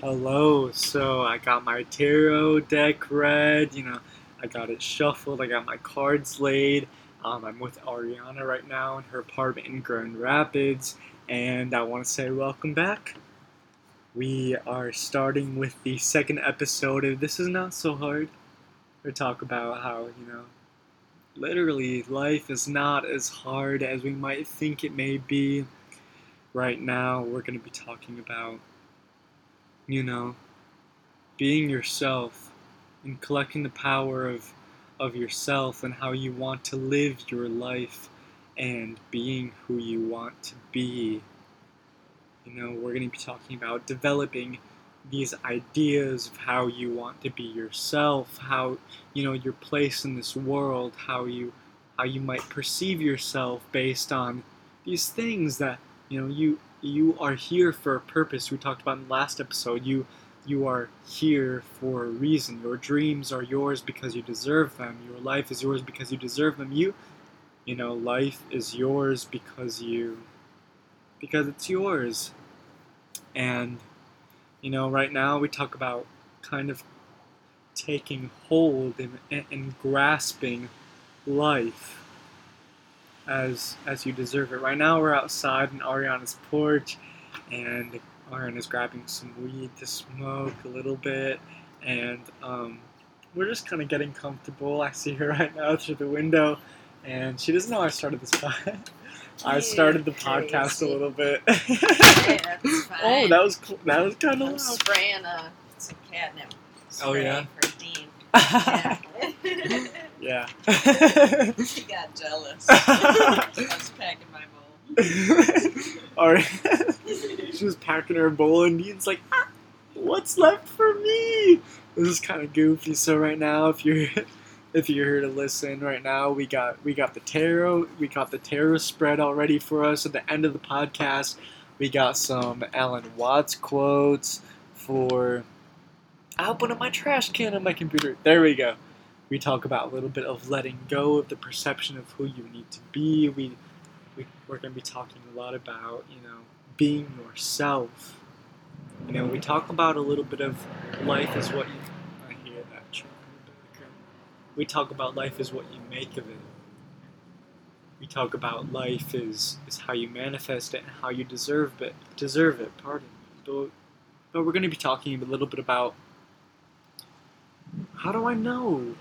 Hello. So I got my tarot deck read. You know, I got it shuffled. I got my cards laid. Um, I'm with Arianna right now in her apartment in Grand Rapids, and I want to say welcome back. We are starting with the second episode of This Is Not So Hard. We talk about how, you know, literally life is not as hard as we might think it may be. Right now, we're going to be talking about you know, being yourself and collecting the power of of yourself and how you want to live your life and being who you want to be. You know, we're going to be talking about developing these ideas of how you want to be yourself, how you know your place in this world, how you how you might perceive yourself based on these things that you know you you are here for a purpose. We talked about in the last episode. You you are here for a reason. Your dreams are yours because you deserve them. Your life is yours because you deserve them. You you know, life is yours because you because it's yours. And you know, right now we talk about kind of taking hold and, and, and grasping life as as you deserve it. Right now we're outside in Arianna's porch, and Arianna's grabbing some weed to smoke a little bit, and um, we're just kind of getting comfortable. I see her right now through the window, and she doesn't know I started this podcast. I started the podcast a little bit. Hey, that's fine. oh, that was cl- that was kind of I'm loud. spraying uh, some catnip. Oh, yeah? For Dean. Yeah. Yeah. he got jealous. I was packing my bowl. Alright. she was packing her bowl, and Dean's like, ah, "What's left for me?" This is kind of goofy. So right now, if you're if you're here to listen right now, we got we got the tarot we got the tarot spread all ready for us. At the end of the podcast, we got some Alan Watts quotes for. I opened up my trash can on my computer. There we go. We talk about a little bit of letting go of the perception of who you need to be. We, we we're going to be talking a lot about you know being yourself. You know, we talk about a little bit of life is what you. I hear that truck. We talk about life is what you make of it. We talk about life is is how you manifest it and how you deserve it. Deserve it. Pardon. But, but we're going to be talking a little bit about how do I know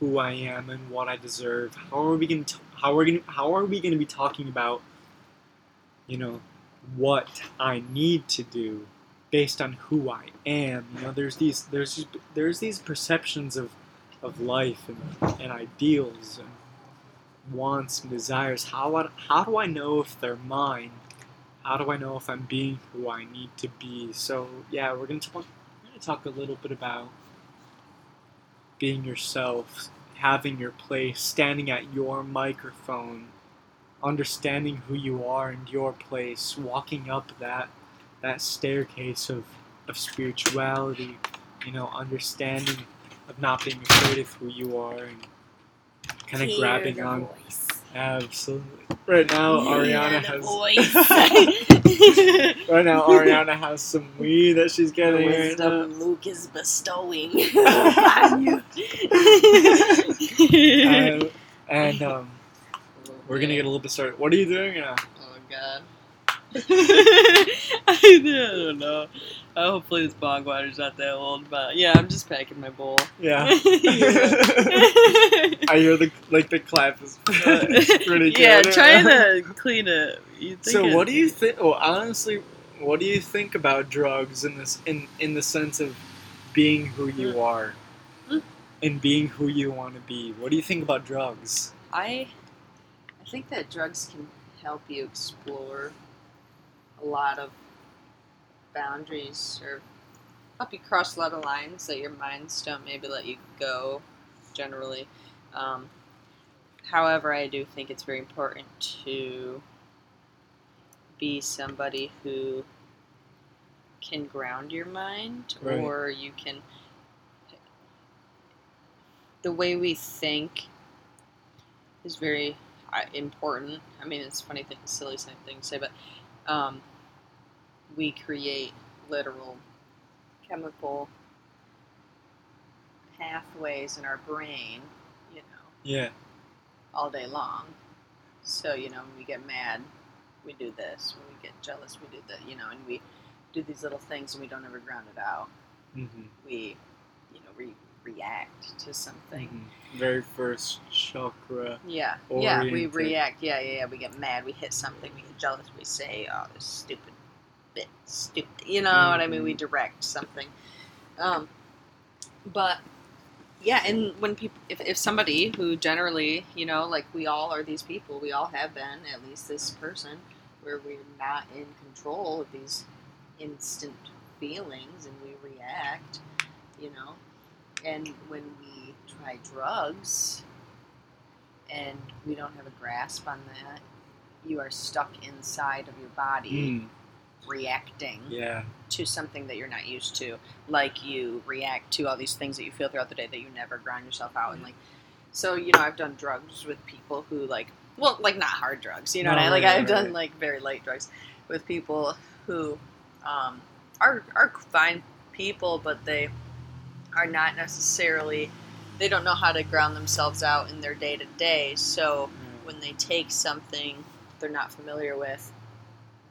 who I am and what I deserve? How are we going to how are we gonna, how are we going to be talking about you know what I need to do based on who I am? You know, there's these there's there's these perceptions of of life and, and ideals and wants and desires. How I, how do I know if they're mine? How do I know if I'm being who I need to be? So yeah, we're gonna talk. We're gonna talk a little bit about being yourself, having your place, standing at your microphone, understanding who you are and your place, walking up that that staircase of, of spirituality, you know, understanding of not being afraid of who you are and kind of Hear grabbing on voice. Absolutely. Right now Arianna has right now Arianna has some weed that she's the getting right Luke is bestowing upon you. and, and um, we're gonna get a little bit started. What are you doing now? Oh God. I don't know. Uh, hopefully this bog water's not that old, but yeah, I'm just packing my bowl. Yeah. I hear the like the clap is pretty good. yeah, trying to clean it. So what do you think? Well, honestly, what do you think about drugs in this in in the sense of being who you are Hmm. and being who you want to be? What do you think about drugs? I I think that drugs can help you explore a lot of boundaries or help you cross a lot of lines that your minds don't maybe let you go generally. Um, however, I do think it's very important to be somebody who can ground your mind Right. or you can the way we think is very uh, important. I mean, it's funny thing, silly same thing to say, but um, we create literal chemical pathways in our brain, you know, Yeah. all day long. So, you know, when we get mad, we do this. When we get jealous, we do that, you know, and we do these little things and we don't ever ground it out. Mm-hmm. We, you know, re- react to something. Very first chakra. Yeah, yeah, we react. Yeah, yeah, yeah. We get mad. We hit something. We get jealous. We say, "Oh, this stupid bit, stupid." You know what I mean? We direct something. Um, but yeah, and when people, if, if somebody who generally, you know, like we all are these people, we all have been at least this person, where we're not in control of these instant feelings and we react, you know, and when we try drugs and we don't have a grasp on that, you are stuck inside of your body Mm. Reacting Yeah. to something that you're not used to. Like you react to all these things that you feel throughout the day that you never ground yourself out and like so, you know, I've done drugs with people who like well, like not hard drugs, you know No, what I mean? Like right, I've right, done right. like very light drugs with people who um, are are fine people, but they are not necessarily they don't know how to ground themselves out in their day to day. So when they take something they're not familiar with,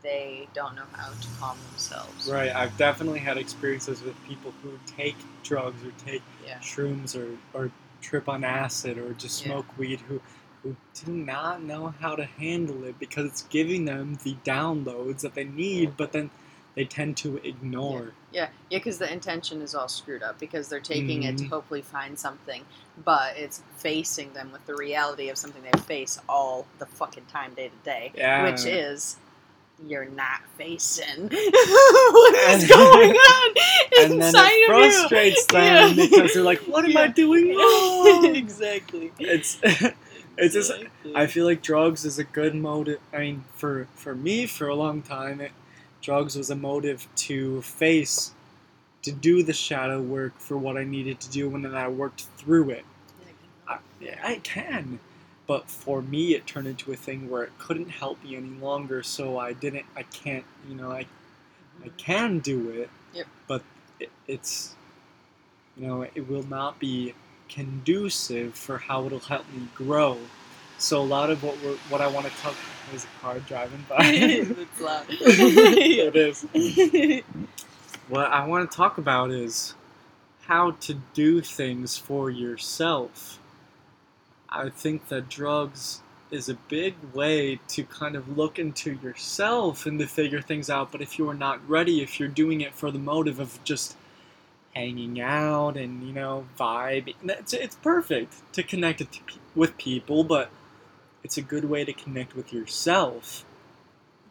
they don't know how to calm themselves. Right. I've definitely had experiences with people who take drugs or take Yeah. shrooms or, or trip on acid or just Yeah. smoke weed who who do not know how to handle it because it's giving them the downloads that they need, but then they tend to ignore. Yeah, yeah, because the intention is all screwed up because they're taking it to Mhm. hopefully find something, but it's facing them with the reality of something they face all the fucking time, day to day, Yeah. which is you're not facing what is going on And then it of you. frustrates them Yeah. because they're like, "What am I doing wrong?" exactly. it's it's just Exactly. I feel like drugs is a good motive. I mean, for for me, for a long time, it, drugs was a motive to face, to do the shadow work for what I needed to do, and then I worked through it. I, I can, but for me, it turned into a thing where it couldn't help me any longer. So I didn't. I can't. You know, I I mm-hmm. can do it. Yep. But it, it's, you know, it will not be conducive for how it'll help me grow. So a lot of what we're, what I want to talk is a car driving by. it's loud. it is. What I want to talk about is how to do things for yourself. I think that drugs is a big way to kind of look into yourself and to figure things out. But if you're not ready, if you're doing it for the motive of just hanging out and you know vibe, it's it's perfect to connect it to pe- with people. But it's a good way to connect with yourself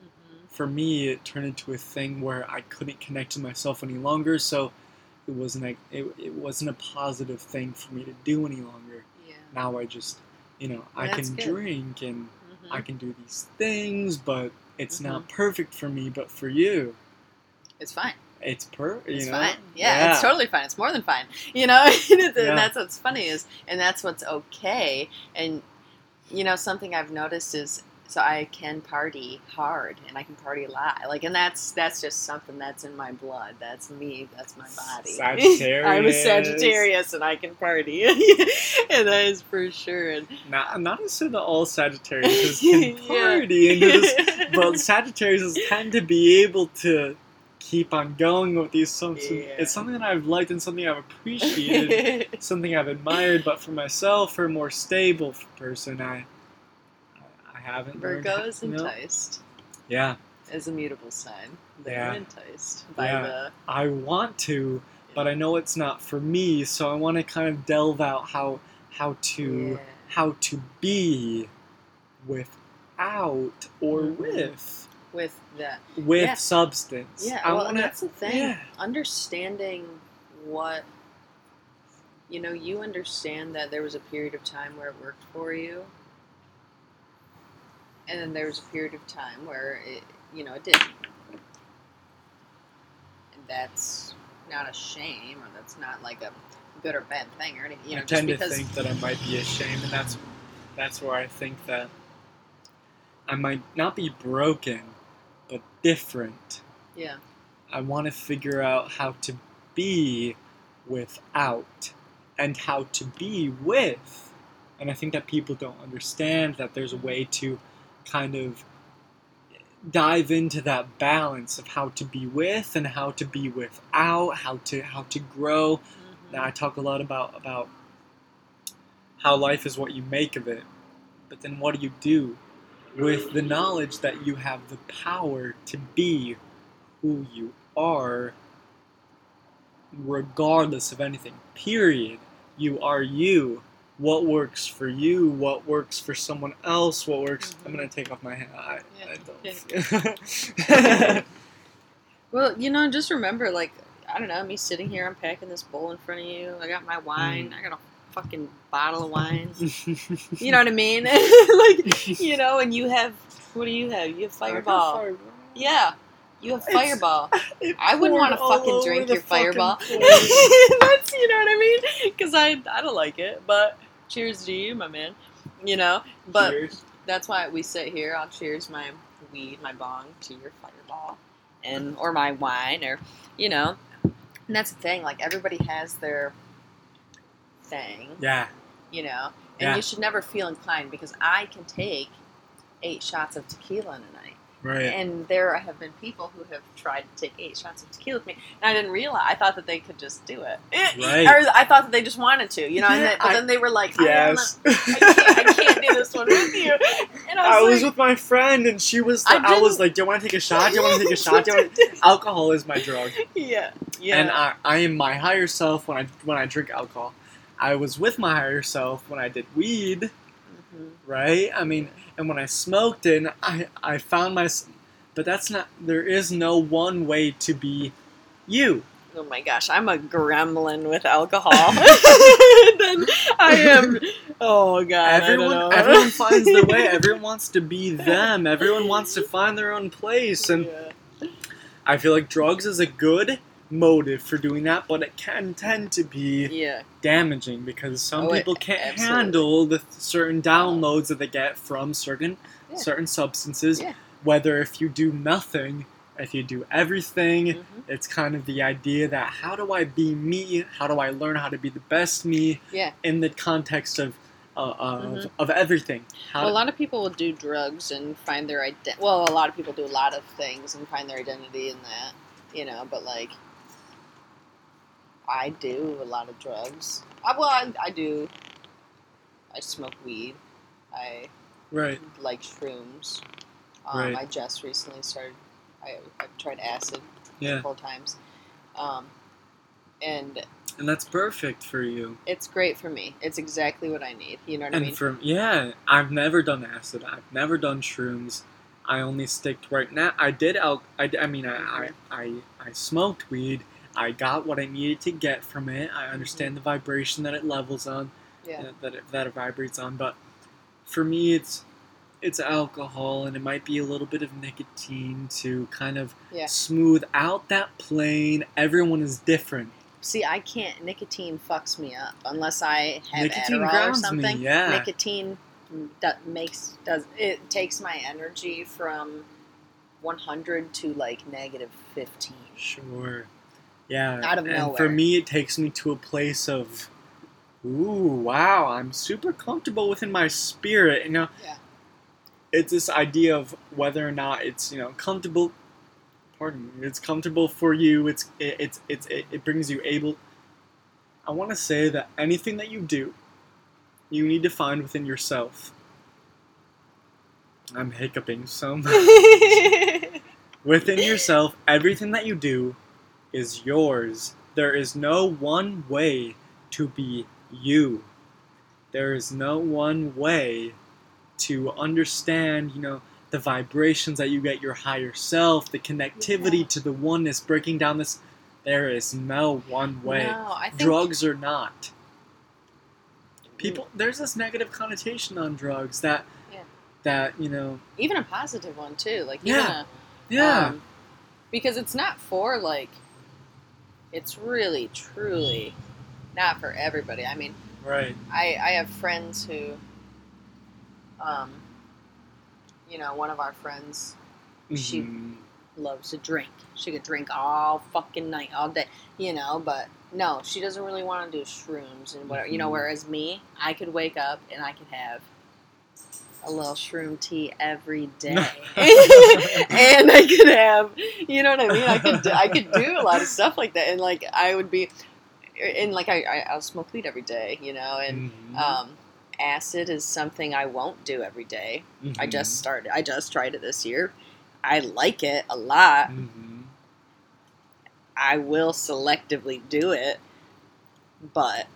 Mhm. for me, it turned into a thing where I couldn't connect to myself any longer. So it wasn't a it, it wasn't a positive thing for me to do any longer. Yeah. Now I just you know I That's can good. drink and Mhm. I can do these things, but it's not Mm-hmm. perfect for me. But for you, It's fine. it's per you It's know fine. Yeah, it's totally fine. It's more than fine. You know, and Yeah. that's what's funny is, and that's what's okay. And you know, something I've noticed is, so I can party hard and I can party a lot. Like, and that's that's just something that's in my blood. That's me. That's my body. Sagittarius. I'm a Sagittarius. And I can party, and that is for sure. And Not not to say that all Sagittarius can Yeah. party into this but Sagittarius tend to be able to keep on going with these songs. Yeah. It's something that I've liked and something I've appreciated, something I've admired. But for myself, for a more stable person, I haven't. Virgo is enticed. Yeah, Is a mutable sign. They're Yeah. enticed by Yeah. the I want to, but I know it's not for me. So I want to kind of delve out how how to Yeah. how to be without or Mhm. with with the with Yeah. substance. yeah. I well, wanna- that's the thing. yeah. Understanding what you know, you understand that there was a period of time where it worked for you, and then there was a period of time where it, you know, it didn't. And that's not a shame, or that's not like a good or bad thing, or anything. You know, I just tend because to think that I might be ashamed, and that's that's where I think that I might not be broken, but different. yeah, I want to figure out how to be without and how to be with. And I think that people don't understand that there's a way to kind of dive into that balance of how to be with and how to be without, how to how to grow. Mhm. Now I talk a lot about about how life is what you make of it. But then what do you do with the knowledge that you have the power to be who you are regardless of anything. Period. You are you. What works for you, what works for someone else, what works I'm gonna take off my hat. I, I don't Well, you know, just remember, like, I don't know, me sitting here, I'm packing this bowl in front of you. I got my wine. Mm. I got a fucking bottle of wine. You know what I mean? like, you know, and you have, what do you have? You have Fireball. Yeah, you have Fireball. It I wouldn't want to fucking drink your Fireball. That's, you know what I mean? Because I, I don't like it, but cheers to you, my man. You know? But Cheers. that's why we sit here. I'll cheers my weed, my bong, to your fireball, and or my wine, or you know. And that's the thing. Like everybody has their thing, Yeah. you know, and Yeah. you should never feel inclined because I can take eight shots of tequila in a night. Right. And there have been people who have tried to take eight shots of tequila with me, and I didn't realize. I thought that they could just do it, eh, Right. or I thought that they just wanted to, you know. And then, but I- then they were like, I, Yes. I, can't, I can't do this one with you. And I I was, was with my friend and she was I like, I, was like, Do you want to take a shot? Do you want to take a shot? Do you want Alcohol is my drug. yeah, yeah. And I, I am my higher self when I when I drink alcohol. I was with my higher self when I did weed. Right? I mean, and when I smoked it, and I I found my, but that's not. There is no one way to be you. Oh my gosh, I'm a gremlin with alcohol. then I am. Oh god, Everyone everyone finds their way. Everyone wants to be them. Everyone wants to find their own place, and Yeah. I feel like drugs is a good motive for doing that, but it can tend to be yeah, damaging because some Oh, people can't absolutely. handle the certain downloads that they get from certain Yeah. certain substances. Yeah. Whether if you do nothing, if you do everything, Mhm. it's kind of the idea that how do I be me? How do I learn how to be the best me? Yeah. In the context of uh, of, Mhm. of everything. How Well, a lot of people will do drugs and find their ident. Well, a lot of people do a lot of things and find their identity in that, you know. But like, I do a lot of drugs. I, well, I, I do. I smoke weed. I right. like shrooms. Um, Right. I just recently started. I, I've tried acid a Yeah. couple of times, um, and And that's perfect for you. it's great for me. It's exactly what I need. You know what I And mean? for yeah, I've never done acid. I've never done shrooms. I only sticked right now. I did al- I, I mean I, I I I smoked weed. I got what I needed to get from it. I mm-hmm. understand the vibration that it levels on, yeah. that it, that it vibrates on. But for me, it's it's alcohol, and it might be a little bit of nicotine to kind of Yeah. smooth out that plane. Everyone is different. See, I can't. Nicotine fucks me up unless I have Nicotine Adderall or grounds me, something. yeah. Nicotine makes does it takes my energy from 100 to like negative 15. Sure. Yeah. Out of and for me, it takes me to a place of, ooh, wow, I'm super comfortable within my spirit. You know, Yeah. it's this idea of whether or not it's you know comfortable. Pardon me. It's comfortable for you. It's it, it's it's it, it brings you able. I want to say that anything that you do, you need to find within yourself. I'm hiccuping so much. Within yourself, everything that you do is yours. There is no one way to be you. There is no one way to understand, you know, the vibrations that you get your higher self, the connectivity Yeah. to the oneness, breaking down this. There is no one way. No, I think Drugs are not. People, there's this negative connotation on drugs that, Yeah. that you know, even a positive one too. Like Yeah. even a, yeah, um, because it's not for like it's really truly not for everybody. I mean, right, I I have friends who um you know, one of our friends she- Mhm. loves to drink. She could drink all fucking night, all day, you know. But no, she doesn't really want to do shrooms and whatever, you know. Mhm. Whereas me, I could wake up and I could have a little shroom tea every day, and I could have, you know what I mean? I could, I could do a lot of stuff like that, and like I would be, and like I, I I'll smoke weed every day, you know, and Mhm. um, acid is something I won't do every day. I just started. I just tried it this year. I like it a lot. Mhm. I will selectively do it, but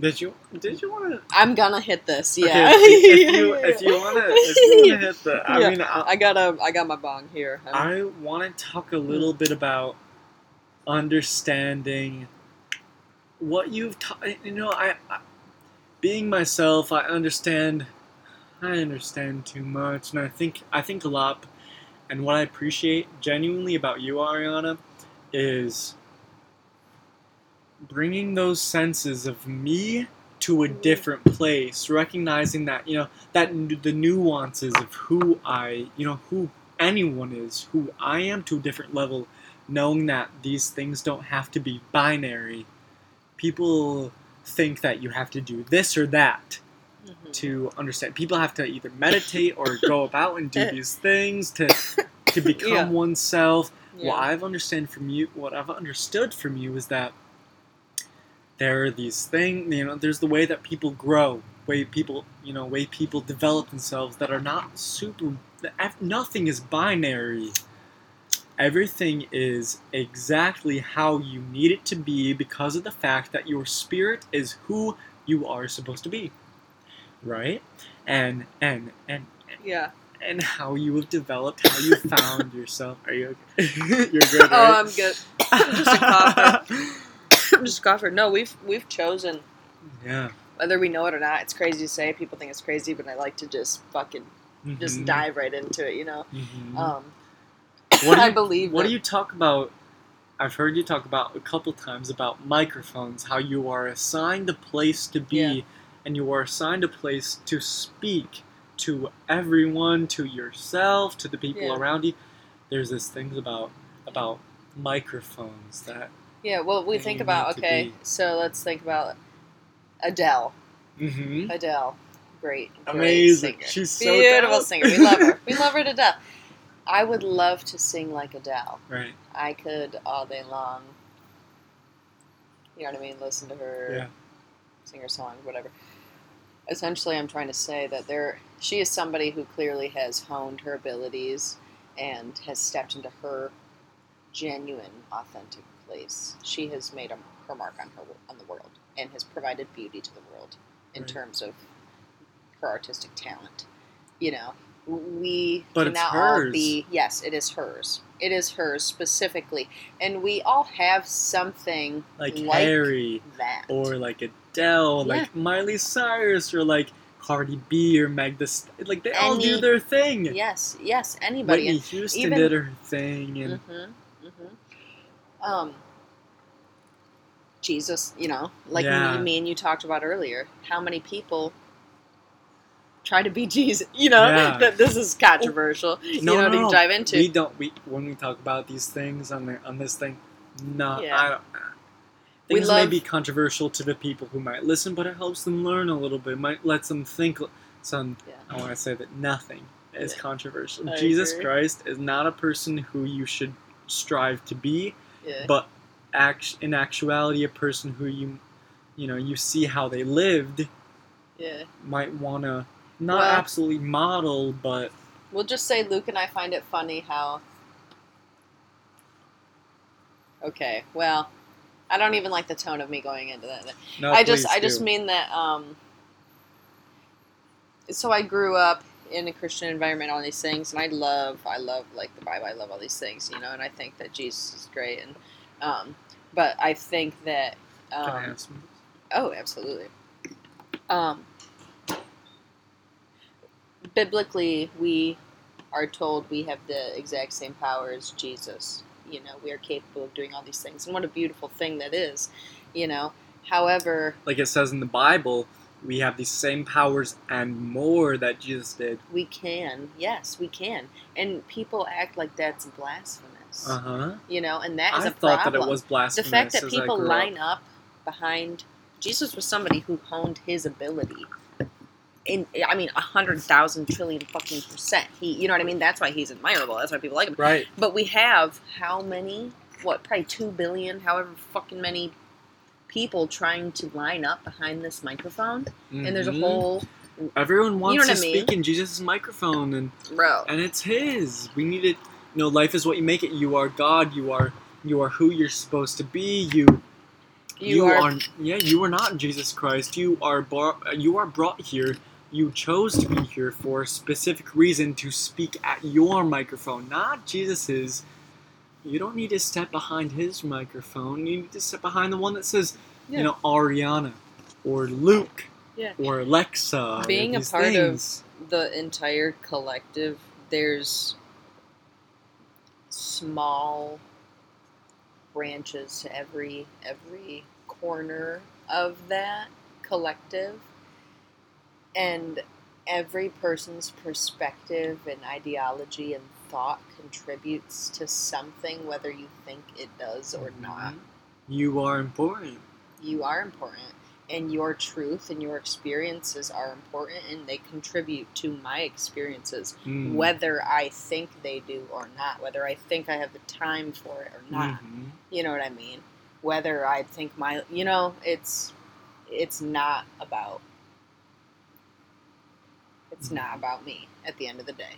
Did you did you want to? I'm gonna hit this. Yeah. if you if you want to if you want to hit the, I Yeah. mean, I, I got a. I got my bong here. Um, I want to talk a little bit about understanding what you've taught. You know, I, I being myself, I understand. I understand too much, and I think I think a lot. And what I appreciate genuinely about you, Arianna, is bringing those senses of me to a Mhm. different place, recognizing that you know that n- the nuances of who I, you know, who anyone is, who I am to a different level, knowing that these things don't have to be binary. People think that you have to do this or that mhm. to understand. People have to either meditate or go about and do these things to to become Yeah. oneself. Yeah. What I've understand from you, what I've understood from you is that there are these things. You know, there's the way that people grow, way people, you know, way people develop themselves that are not super. Nothing is binary. Everything is exactly how you need it to be because of the fact that your spirit is who you are supposed to be, right? And and and Yeah. and how you have developed, how you found yourself. Are you okay? You're good, Oh. I'm good. I'm just a cougher. I'm just cougher. No, we've we've chosen yeah. whether we know it or not. It's crazy to say. People think it's crazy, but I like to just fucking just Mhm. dive right into it. You know. Mhm. Um, What do I you- believe. What that- do you talk about? I've heard you talk about a couple times about microphones, how you are assigned a place to be, Yeah. and you are assigned a place to speak to everyone, to yourself, to the people Yeah. around you. There's this things about about microphones that. Yeah, well, we think about okay, be. so let's think about Adele. Mm-hmm. Adele, great, great Amazing. singer. She's so beautiful dope. singer. We love her. We love her to death. I would love to sing like Adele. Right. I could all day long. You know what I mean? Listen to her, Yeah. sing her songs, whatever. Essentially, I'm trying to say that there, she is somebody who clearly has honed her abilities and has stepped into her genuine, authentic place. She has made a, her mark on her on the world and has provided beauty to the world in Right. terms of her artistic talent. You know, we But it's cannot all hers. be. Yes, it is hers. It is hers specifically, and we all have something Like, Like Harry. that. or like Adele, like Miley Cyrus, or like Cardi B or Meg like they all do their thing. yes, yes, anybody. Whitney Houston even- did her thing, and Mm-hmm. Um, Jesus, you know, like Yeah. me, me and you talked about earlier, how many people try to be Jesus? You know, Yeah. that this is controversial. you know, no, to no. dive into. we don't. We when we talk about these things on the on this thing, no, Yeah. I don't. We Things may be controversial to the people who might listen, but it helps them learn a little bit. It might lets them think. Some Yeah. I want to say that nothing is controversial. I Jesus agree. Christ is not a person who you should strive to be. Yeah. but act in actuality a person who you you know you see how they lived yeah. might want to not Well- absolutely model but We'll just say Luke and I find it funny how. Okay, well, I don't even like the tone of me going into that. no I just I just mean that um so I grew up in a Christian environment all these things and I love I love like the Bible I love all these things you know and I think that Jesus is great and um but I think that um, oh absolutely. Um biblically we are told we have the exact same power as Jesus you know we are capable of doing all these things and what a beautiful thing that is you know. However like it says in the bible we have these same powers and more that Jesus did. We can, yes, we can. And people act like that's blasphemous. Uh huh. You know, and that is I a thought problem. that it was blasphemous. the fact that people line up. up behind Jesus was somebody who honed his ability. In, I mean, a hundred thousand trillion fucking percent. He, you know what I mean? That's why he's admirable. That's why people like him. Right. But we have how many? What? Probably two billion, however fucking many people trying to line up behind this microphone, and there's a Mhm. whole Everyone wants know to I mean? speak in Jesus' microphone, and bro. and it's His. We need it. You know, life is what you make it. You are God. You are you are who you're supposed to be. You You, are, yeah. You are not Jesus Christ. You are bar, you are brought here. You chose to be here for a specific reason to speak at your microphone, not Jesus's. You don't need to step behind his microphone. You need to step behind the one that says, Yeah. you know, Arianna or Luke Yeah. or Alexa. or Being a these part of- the entire collective. There's small branches to every every corner of that collective, and every person's perspective and ideology and thought contributes to something, whether you think it does or not. You are important. You are important, and your truth and your experiences are important, and they contribute to my experiences, Mm. whether I think they do or not, whether I think I have the time for it or not. Mhm. You know what I mean? Whether I think my, you know, it's it's not about it's not about me at the end of the day.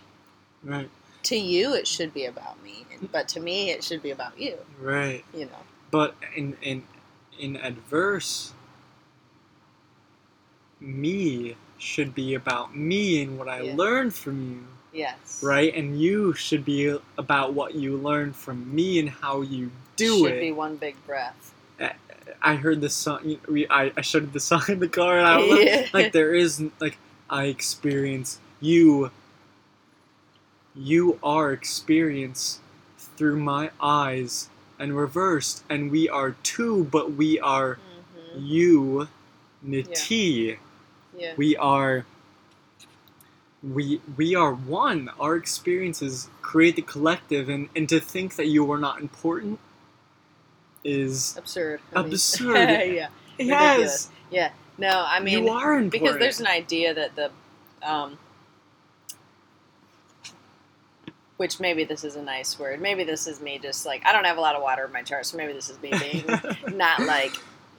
Right, To you, it should be about me, but to me, it should be about you. right. You know. But in in in adverse, me should be about me and what I Yeah. learned from you, Yes. right? And you should be about what you learned from me and how you do should it. Should be one big breath. I heard this song. We, I, I showed the song in the car, and I was Yeah. like, there is like I experience you. You are experience through my eyes and reversed, and we are two, but we are hmm you, Niti. Yeah. We are. We we are one. Our experiences create the collective, and and to think that you are not important is Absurd. Absurd. yeah. yes. Yeah. No, I mean, you are important because there's an idea that the, um, which maybe this is a nice word. Maybe this is me just like I don't have a lot of water in my chart, so maybe this is me being not like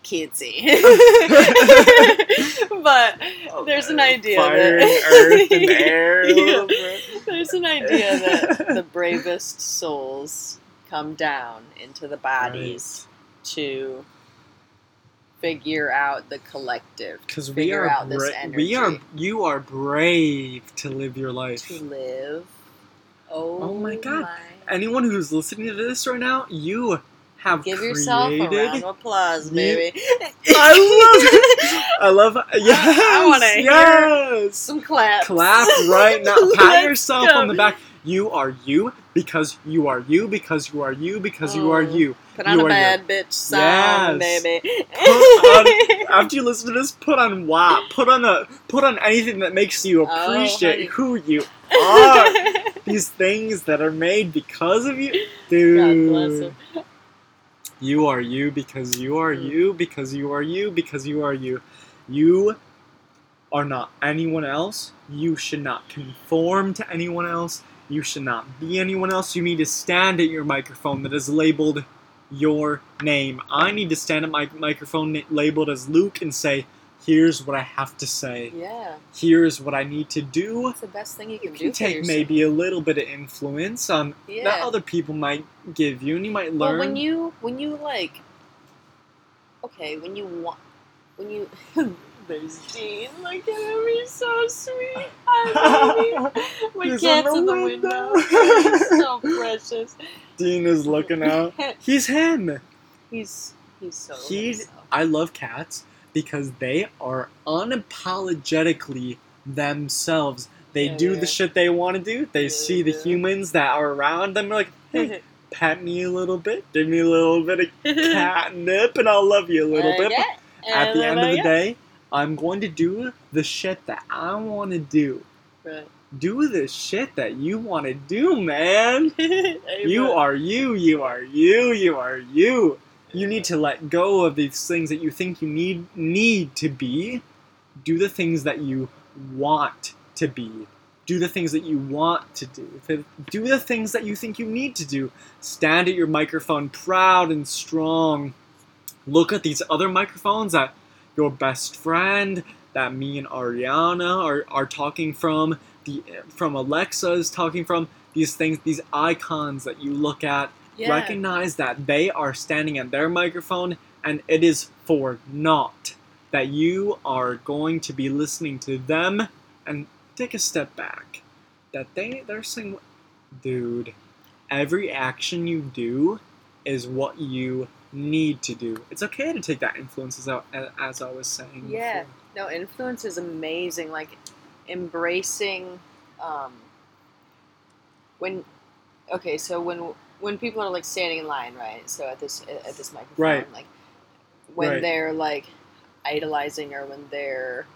cutesy. but oh, there's an idea Fire that and earth and air. Oh, yeah. there's an idea that the bravest souls come down into the bodies to figure out the collective Because we are, out this bra- we are, you are brave to live your life. to live. Oh, Oh my God. my. Anyone who's listening to this right now, you have Give created. yourself a round of applause, baby. I love, it. I love, yes, I wanna hear yes. Some claps. Clap right now. Pat yourself go. on the back. You are you because you are you because you are you because you are Oh. you. Put on You a bad bitch song, Yes. baby. Put After you listen to this, put on WAP. Put on a put on anything that makes you Oh, appreciate honey. who you are. These things that are made because of you, dude. God bless him. You are you because you are Mm. you because you are you because you are you. You are not anyone else. You should not conform to anyone else. You should not be anyone else. You need to stand at your microphone that is labeled your name. I need to stand at my microphone labeled as Luke and say, here's what I have to say. Yeah, Here's what I need to do. that's the best thing you You can do. can for take maybe a little bit of influence on yeah. that other people might give you, and you might Well, learn. when you when you like, okay, when you want, when you there's Dean. Look at him, he's so sweet. I love you. My He's cat's in the window. window. he's so precious. Dean is looking out. He's him. he's he's so. He's- himself. I love cats because they are unapologetically themselves. They Yeah, do yeah. the shit they want to do. They Yeah, see the humans that are around them. They're like, hey, pat me a little bit, give me a little bit of catnip, and I'll love you a little bit. But at the end of the day, I'm going to do the shit that I want to do. Right. Do the shit that you want to do, man. You are you, you are you, you are you. You need to let go of these things that you think you need need to be. Do the things that you want to be. Do the things that you want to do. Do the things that you think you need to do. Stand at your microphone proud and strong. Look at these other microphones that your best friend, that me and Arianna are, are talking from, the from Alexa is talking from. These things, these icons that you look at, Yeah. recognize that they are standing at their microphone and it is for naught. That you are going to be listening to them and take a step back. That they they're saying, dude, every action you do is what you need to do. It's okay to take that influence as I, as I was saying. Yeah. before. No, influence is amazing. Like embracing um, when okay, so when when people are like standing in line, right? So at this at this microphone, Right. like when Right. they're like idolizing or when they're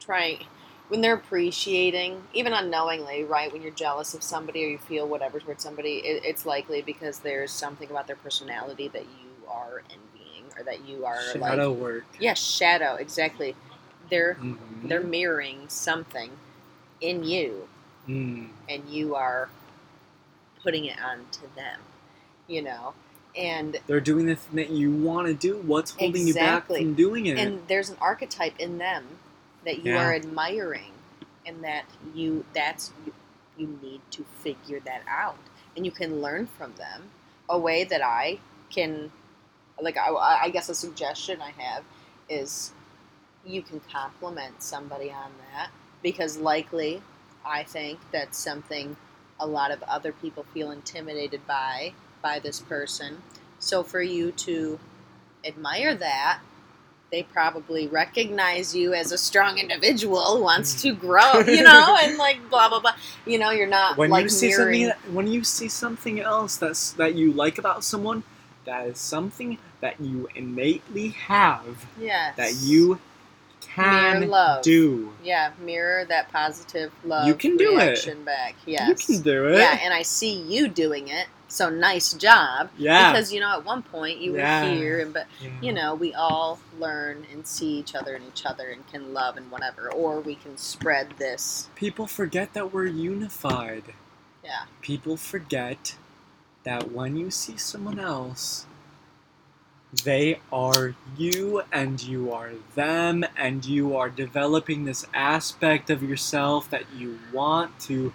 trying when they're appreciating even unknowingly right when you're jealous of somebody or you feel whatever towards somebody it, it's likely because there's something about their personality that you are envying or that you are like Shadow work. yeah shadow exactly they're Mhm. they're mirroring something in you Mm. and you are putting it on to them you know and They're doing the thing that you want to do. What's holding Exactly. you back from doing it? and there's an archetype in them that you Yeah. are admiring and that you that's you, you need to figure that out and you can learn from them a way that i can like i, I guess a suggestion i have is you can compliment somebody on that because likely i think that's something a lot of other people feel intimidated by by this person so for you to admire that they probably recognize you as a strong individual who wants hmm. to grow, you know, and like blah blah blah. You know, you're not when like you see mirroring. something, when you see something else that's that you like about someone, that is something that you innately have yes. that you can Mirror love. do. Yeah, mirror that positive love. You can do it. reaction back. Yes. You can do it. Yeah, and I see you doing it. So nice job. Yeah. Because you know, at one point you Yeah. were here, and but Yeah. you know, we all learn and see each other and each other and can love and whatever, or we can spread this. People forget that we're unified. Yeah. People forget that when you see someone else, they are you and you are them, and you are developing this aspect of yourself that you want to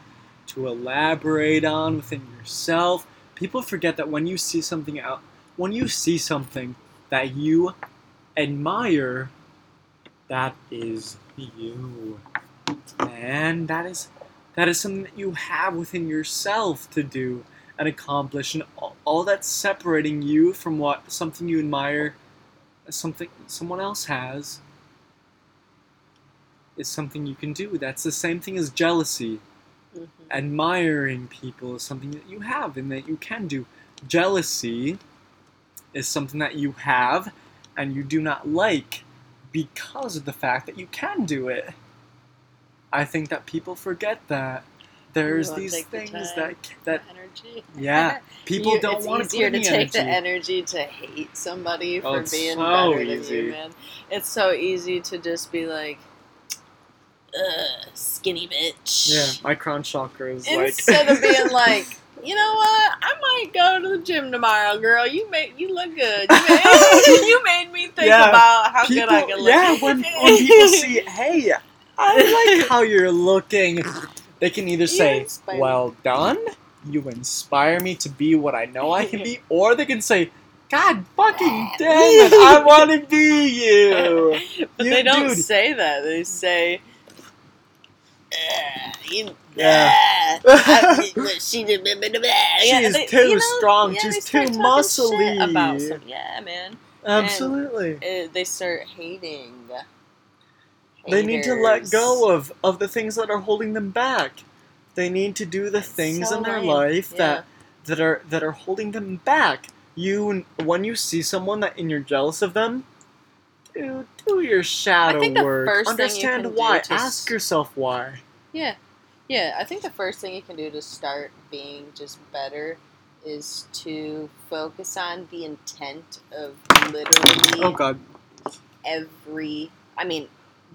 to elaborate on within yourself. People forget that when you see something out, when you see something that you admire, that is you. And that is that is something that you have within yourself to do and accomplish and all, all that's separating you from what something you admire something someone else has is something you can do. That's the same thing as jealousy. Mhm. admiring people is something that you have and that you can do. Jealousy is something that you have and you do not like because of the fact that you can do it. I think that people forget that there's these take the things time. that that energy. yeah people You- don't want to easier to take the energy. energy to hate somebody Oh, for being so better than you, man. It's so easy to just be like, Ugh, skinny bitch. yeah my crown chakra is Instead like of being like, you know what? I might go to the gym tomorrow, girl. You made you look good. You made, you made me think Yeah. about how people, good I can look. yeah when, when people see hey i like how you're looking they can either You say well done you inspire me to be what i know i can be or they can say god fucking damn it i want to be you but You- they don't dude. say that. They say, you, Yeah. ah, I- she blah." Yeah, She's they- too you know, strong. yeah, She's too muscly. About some, yeah, man. absolutely Uh, they start hating. They need to let go of of the things that are holding them back they need to do the things So in their lame. life Yeah. that that are that are holding them back you when you see someone that and you're jealous of them do do your shadow I think the work. first thing you Understand why. to Ask yourself why. Yeah. Yeah, I think the first thing you can do to start being just better is to focus on the intent of literally Oh God, every I mean,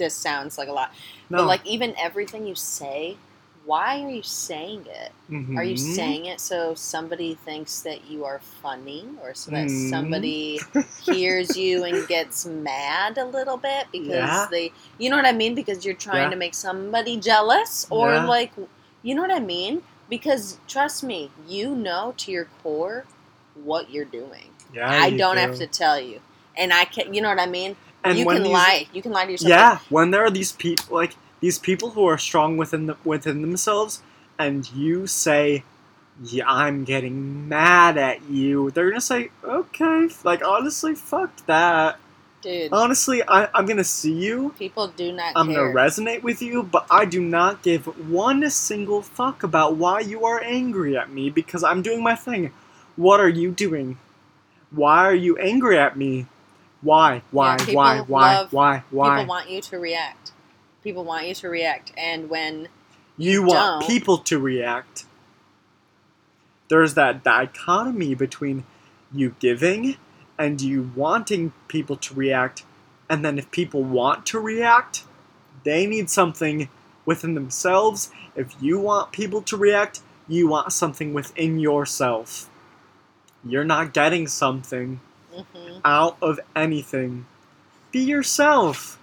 this sounds like a lot. no. But like even everything you say, why are you saying it? Are you Mhm. saying it so somebody thinks that you are funny or so that Mhm. somebody hears you and gets mad a little bit because Yeah. they you know what I mean because you're trying Yeah. to make somebody jealous or Yeah. like you know what I mean because trust me you know to your core what you're doing Yeah, I you don't do. have to tell you and I can you know what I mean And you can these- lie you can lie to yourself Yeah, when there are these people like these people who are strong within the, within themselves, and you say, "Yeah, I'm getting mad at you," they're gonna say, "Okay." Like honestly, fuck that. dude Honestly, I, I'm gonna see you. people do not I'm care gonna resonate with you, but I do not give one single fuck about why you are angry at me because I'm doing my thing. What are you doing? Why are you angry at me? Why? Why? people why? Why? Why? Why? people want you to react people want you to react and when You want people to react. There's that dichotomy between you giving and you wanting people to react, and then if people want to react, they need something within themselves. If you want people to react, you want something within yourself. You're not getting something mhm. out of anything. Be yourself.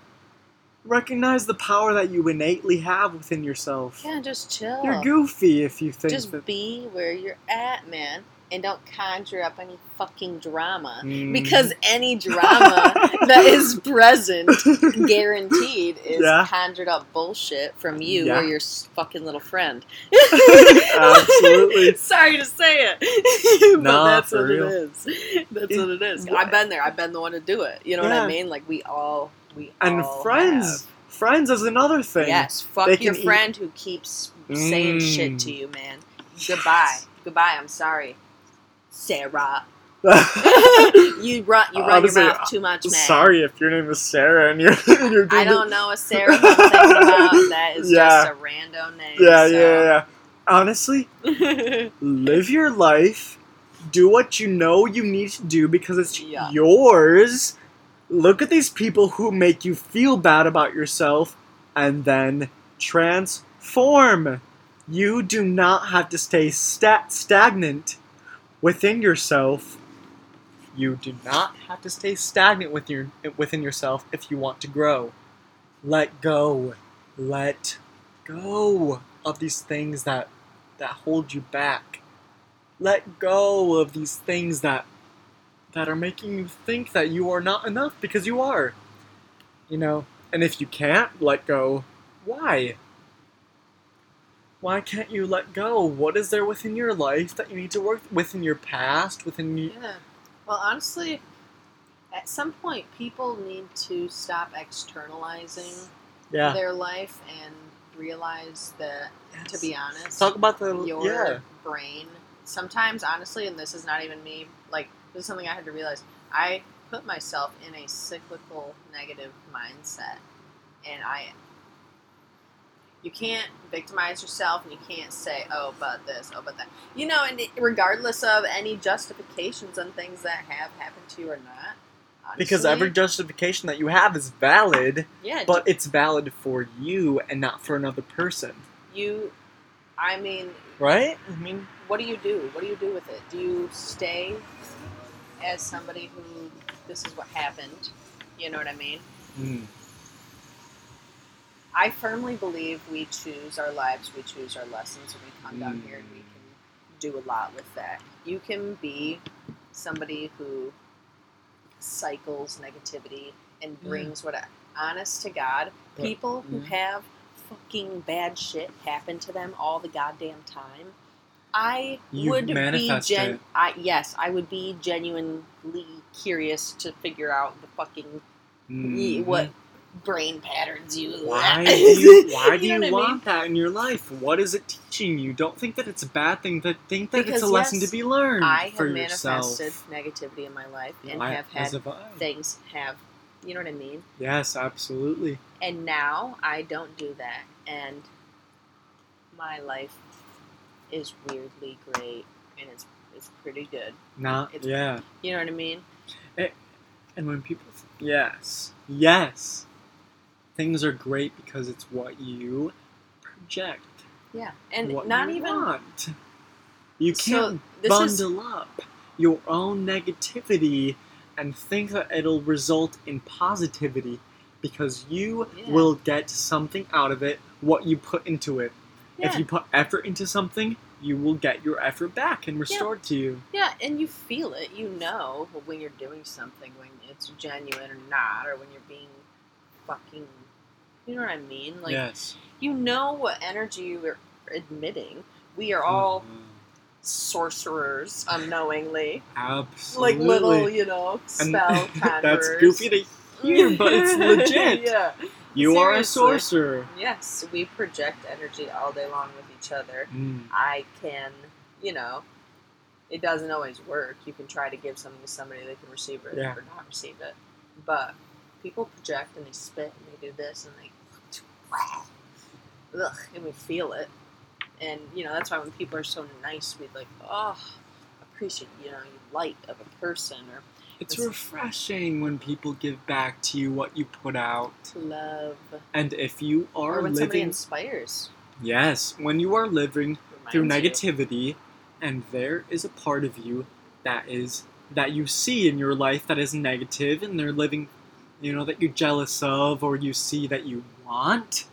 Recognize the power that you innately have within yourself. yeah just chill You're goofy if you think just that. be where you're at man and don't conjure up any fucking drama Mm. because any drama that is present guaranteed is Yeah. conjured up bullshit from you Yeah. or your fucking little friend. Absolutely. Sorry to say it, but Nah, that's what real. it is. That's It- what it is. I've been there. I've been the one to do it. You know what I mean? Like we all, we and all friends, friends is another thing. Yes, fuck They your can eat- friend who keeps saying shit Mm. to you, man. Goodbye, goodbye. I'm sorry, Sarah. you run, you run Honestly, your mouth too much, man. Sorry if your name is Sarah and you're you're doing I don't know a Sarah about. That is Yeah. just a random name. Yeah, yeah, yeah. Honestly, live your life. Do what you know you need to do because it's Yeah. yours. Look at these people who make you feel bad about yourself and then transform. You do not have to stay sta- stagnant within yourself. You do not have to stay stagnant with your, within yourself if you want to grow. Let go. Let go of these things that that hold you back. Let go of these things that that are making you think that you are not enough because you are. You know, and if you can't let go, why? Why can't you let go? What is there within your life that you need to work within your past, within you? Yeah. Well, honestly, at some point, people need to stop externalizing Yeah. their life and realize that, to be honest, Talk about the your yeah. brain sometimes honestly and this is not even me like this is something i had to realize i put myself in a cyclical negative mindset and i you can't victimize yourself and you can't say oh but this oh but that you know and regardless of any justifications on things that have happened to you or not Because every justification that you have is valid, yeah but it's valid for you and not for another person. you i mean Right? I mean, what do you do? What do you do with it? Do you stay as somebody who this is what happened? You know what I mean? mm, I firmly believe we choose our lives, we choose our lessons, and we come down Mm. here and we can do a lot with that. You can be somebody who cycles negativity and brings what honest to God, But- people who have fucking bad shit happen to them all the goddamn time. I You would be gen. I yes, I would be genuinely curious to figure out the fucking mhm. what brain patterns you. Why do you, why do You you, know I want that in your life? What is it teaching you? Don't think that it's a bad thing. That think that Because, it's a lesson to be learned I have manifested yourself. negativity in my life and I- have had have things have You know what I mean? Yes, absolutely. And now I don't do that, and my life is weirdly great, and it's it's pretty good. Not It's- yeah. You know what I mean? Eh, and when people, yes, yes, things are great because it's what you project, Yeah, and what not you even want. You can't this is- bundle up your own negativity and think that it'll result in positivity because you Yeah. will get something out of it. What you put into it. yeah, If you put effort into something, you will get your effort back and restored to you. yeah, and you feel it. You know when you're doing something when it's genuine or not, or when you're being fucking. You know what I mean? Like yes. you know what energy you're admitting. We are all Mhm. sorcerers unknowingly, absolutely like little, you know, spell that's goofy to hear, but it's legit. yeah. You are a sorcerer. Yes, we project energy all day long with each other. Mm. I can, you know, it doesn't always work. You can try to give something to somebody, they can receive it Yeah. or not receive it. But people project and they spit and they do this and they, ugh, and we feel it. And you know that's why when people are so nice, we like, oh, appreciate you know you light of a person or It's refreshing when people give back to you what you put out. love, And if you or are when somebody living, inspires. yes, when you are living through reminds you. negativity, and there is a part of you that is that you see in your life that is negative, and they're living, you know, that you're jealous of, or you see that you want.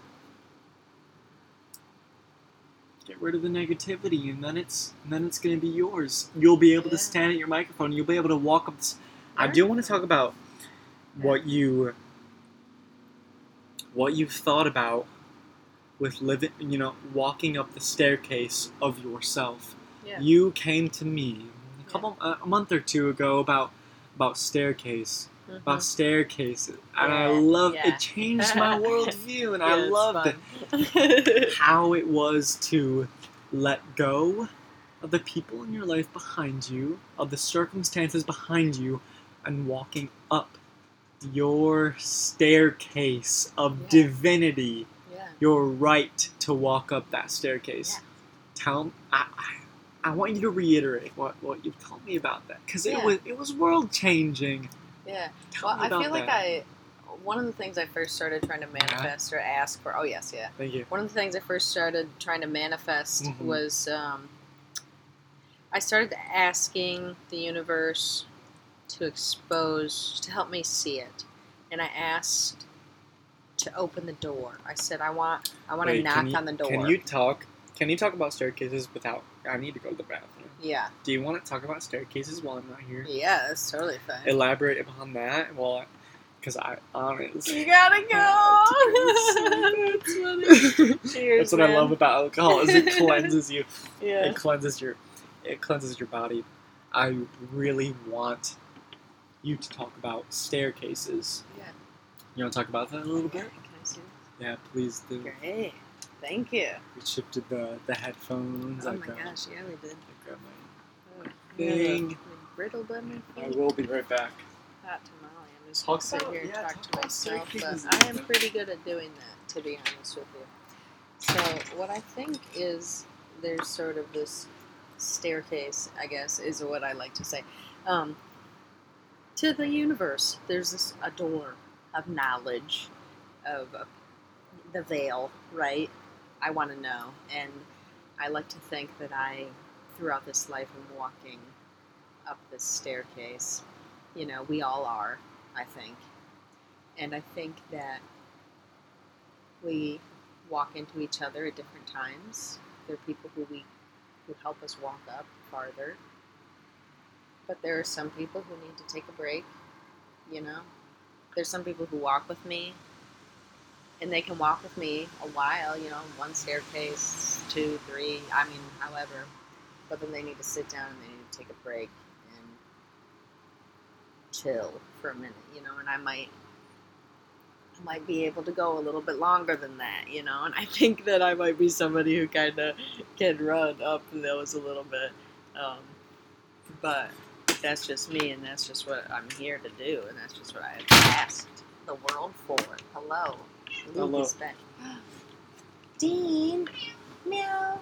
Get rid of the negativity, and then it's and then it's gonna be yours. You'll be able to stand at your microphone. You'll be able to walk up. This, I do want to talk about what you what you've thought about with living, you know, walking up the staircase of yourself. Yeah. You came to me a couple a, a month or two ago about about staircase, Mhm. about staircases, and I love yeah. it. Changed my worldview, and Yeah, I loved it. How it was to let go of the people in your life behind you, of the circumstances behind you, and walking up your staircase of Yeah. divinity yeah. your right to walk up that staircase. Yeah. Tell I, I, I want you to reiterate what, what you told me about that because Yeah. it was it was world changing. Yeah. Tell Well, I feel like that. I. One of the things I first started trying to manifest or ask for. Oh yes, yeah. Thank you. One of the things I first started trying to manifest Mhm. was um, I started asking the universe to expose, to help me see it, and I asked to open the door. I said, I want, I want to knock you- on the door. Can you talk? Can you talk about staircases without? I need to go to the bathroom. Yeah, Do you want to talk about staircases while I'm not here? yeah, that's totally fine. Elaborate upon that. Well, because I honestly. you gotta go. that's funny. Cheers, That's what I love about alcohol is it cleanses you. Yeah. It cleanses your it cleanses your body. I really want you to talk about staircases. Yeah. You want to talk about that a little Can bit? I see Yeah, please do. Great. Thank you. We shifted the, the headphones. Oh I my grabbed- gosh, yeah, we did. I grabbed my- Oh, Ding. yeah, the on my I will be right back. Hot tamale. I'm just Talk gonna sit here and yeah, talk talk to myself, but. I am pretty good at doing that, to be honest with you. So what I think is there's sort of this staircase, I guess, is what I like to say, um, to the universe. There's this a door of knowledge, of uh, the veil, right? I want to know, and I like to think that I, throughout this life, am walking up this staircase. You know, we all are, I think. And I think that we walk into each other at different times. There are people who we who help us walk up farther. But there are some people who need to take a break, you know. There's some people who walk with me and they can walk with me a while, you know, one staircase, two, three, I mean, however. But then they need to sit down and they need to take a break and chill for a minute, you know, and I might might be able to go a little bit longer than that, you know, and I think that I might be somebody who kind of can run up those a little bit. Um, but that's just me, and that's just what I'm here to do, and that's just what I have asked the world for. Hello. Luke Hello. is back. Dean. Meow.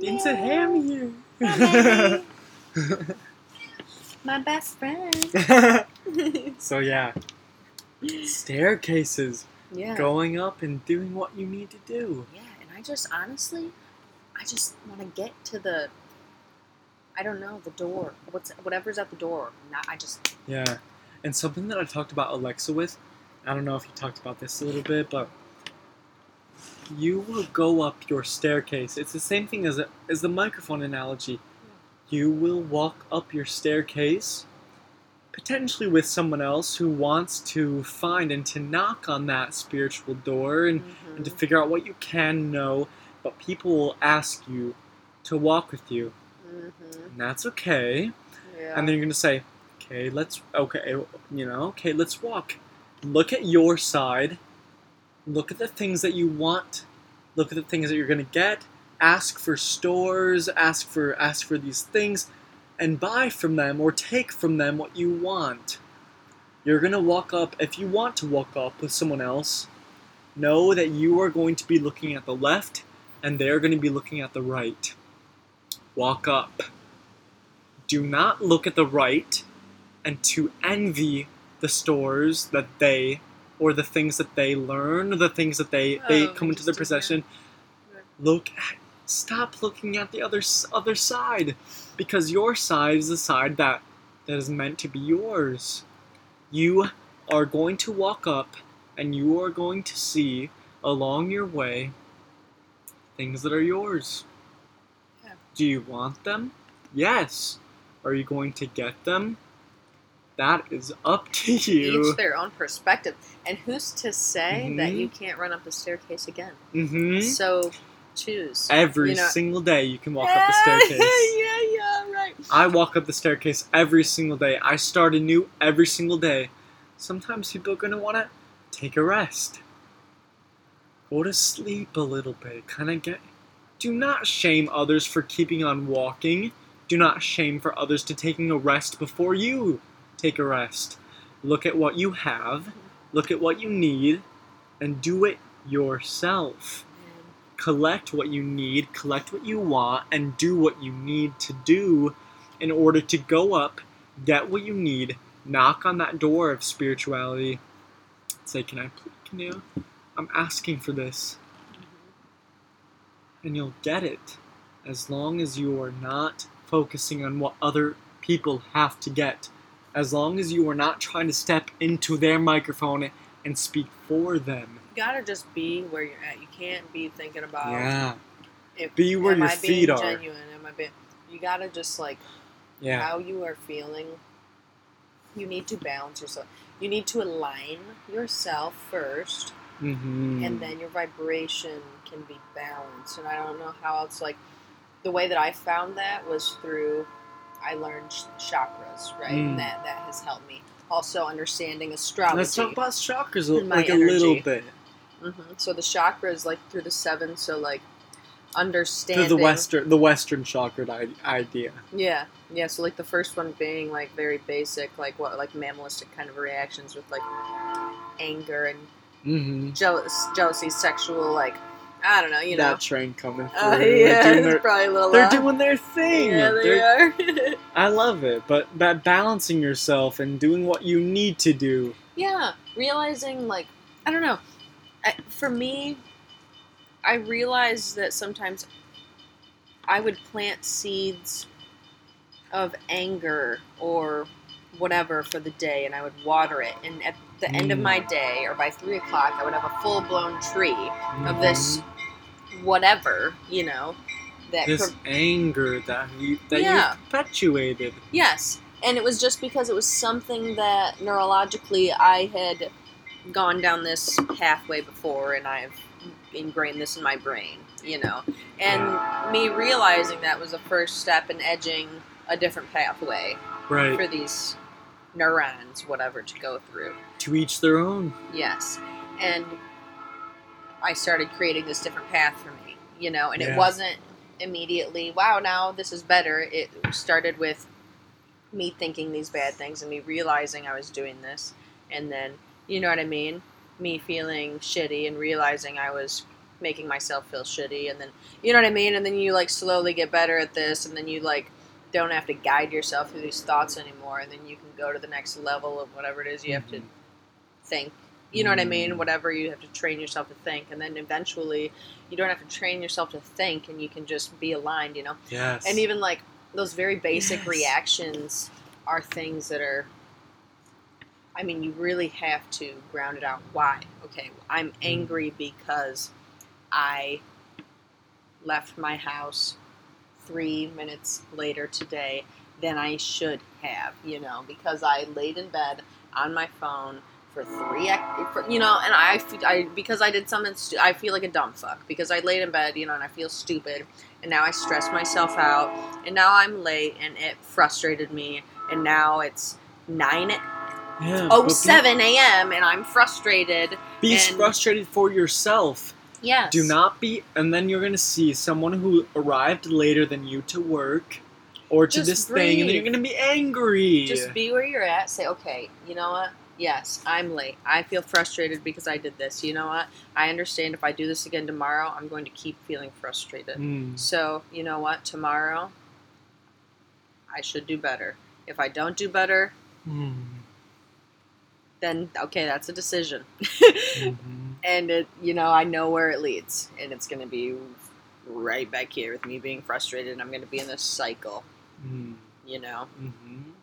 Dean's a ham here. Hi, baby. My best friend. so yeah, staircases, yeah. going up and doing what you need to do. Yeah, and I just honestly, I just want to get to the. I don't know the door. What's whatever's at the door. Not. I just. Yeah, and something that I talked about Alexa with, I don't know if you talked about this a little bit, but you will go up your staircase. It's the same thing as a, as the microphone analogy. You will walk up your staircase, potentially with someone else who wants to find and to knock on that spiritual door and, and to Mhm, figure out what you can know, but people will ask you to walk with you, mhm, and that's okay. Yeah. And then you're gonna say, okay, let's okay, you know, okay, let's walk. Look at your side. Look at the things that you want. Look at the things that you're gonna get. Ask for stores. Ask for ask for these things, and buy from them or take from them what you want. You're gonna walk up if you want to walk up with someone else. Know that you are going to be looking at the left, and they're going to be looking at the right. Walk up do not look at the right and to envy the stores that they or the things that they learn the things that they they Oh, come into their possession. Look at stop looking at the other other side. Because your side is the side that that is meant to be yours. You are going to walk up and you are going to see along your way things that are yours. Yeah. do you want them? Yes. Are you going to get them that is up to you Each their own perspective, and who's to say that Mhm. you can't run up the staircase again? hmm So choose every you know- single day you can walk up the staircase yeah, yeah, right. I walk up the staircase every single day. I start anew every single day. Sometimes people are going to want to take a rest. Go to sleep a little bit. Kind of get. Do not shame others for keeping on walking. Do not shame for others to taking a rest before you take a rest. Look at what you have, look at what you need, and do it yourself collect what you need, collect what you want, and do what you need to do in order to go up, get what you need, knock on that door of spirituality, say, "Can I? Can you? I'm asking for this," and you'll get it, as long as you are not focusing on what other people have to get, as long as you are not trying to step into their microphone and speak for them. You gotta just be where you're at. You can't be thinking about Yeah. if, Be where am your I feet being are. Genuine? Am I being? You gotta just like Yeah. how you are feeling. You need to balance yourself. You need to align yourself first, Mm-hmm. and then your vibration can be balanced. And I don't know how else. Like the way that I found that was through I learned chakras, right? Mm. And that that has helped me. Also understanding astrology. Let's talk about chakras a- And my like a little energy. bit hmm So the chakras, like through the seven, so like understanding through the western the western chakra idea. Yeah, yeah. So like the first one being like very basic, like what like mammalistic kind of reactions with like anger and Mm-hmm. jealous, jealousy, sexual like I don't know, you know. that train coming through. Uh, They're yeah, doing it's their, probably a little. they're loud. doing their thing. Yeah, they They're- are. I love it, but that balancing yourself and doing what you need to do. yeah, realizing like I don't know. I, for me, I realized that sometimes I would plant seeds of anger or whatever for the day, and I would water it. And at the end of my Mm. day, or by three o'clock, I would have a full blown tree of this Mhm. Whatever, you know, that this pro- anger that you that Yeah. you perpetuated. Yes, and it was just because it was something that neurologically I had gone down this pathway before, and I've ingrained this in my brain, you know. And me realizing that was the first step in edging a different pathway Right. for these neurons, whatever, to go through. to each their own. Yes, and I started creating this different path for you know, and Yeah. it wasn't immediately, wow, now this is better. It started with me thinking these bad things and me realizing I was doing this, and then you know what I mean, me feeling shitty and realizing I was making myself feel shitty, and then you know what I mean, and then you like slowly get better at this, and then you like don't have to guide yourself through these thoughts anymore, and then you can go to the next level of whatever it is you have to Mhm. think. You know what I mean? Mm. Whatever you have to train yourself to think, and then eventually you don't have to train yourself to think, and you can just be aligned. You know, Yes. and even like those very basic Yes. reactions are things that are. I mean, you really have to ground it out. Why? Okay, I'm Mm. angry because I left my house three minutes later today than I should have, you know, because I laid in bed on my phone for three, for, you know, and I, I because I did something, stu- I feel like a dumb fuck because I laid in bed, you know, and I feel stupid, and now I stress myself out, and now I'm late, and it frustrated me, and now it's nine yeah, oh seven a.m. and I'm frustrated. Be, and- frustrated for yourself. Yes. Do not be, and then you're gonna see someone who arrived later than you to work or to Just this thing, and then you're gonna be angry. Just be where you're at. Say, okay, you know what? Yes, I'm late. I feel frustrated because I did this. You know what? I understand if I do this again tomorrow, I'm going to keep feeling frustrated. Mm. So, you know what? Tomorrow, I should do better. If I don't do better, Mm. then okay, that's a decision. Mhm. and it, you know, I know where it leads, and it's going to be right back here with me being frustrated, and I'm going to be in this cycle. Mm. You know. Mhm.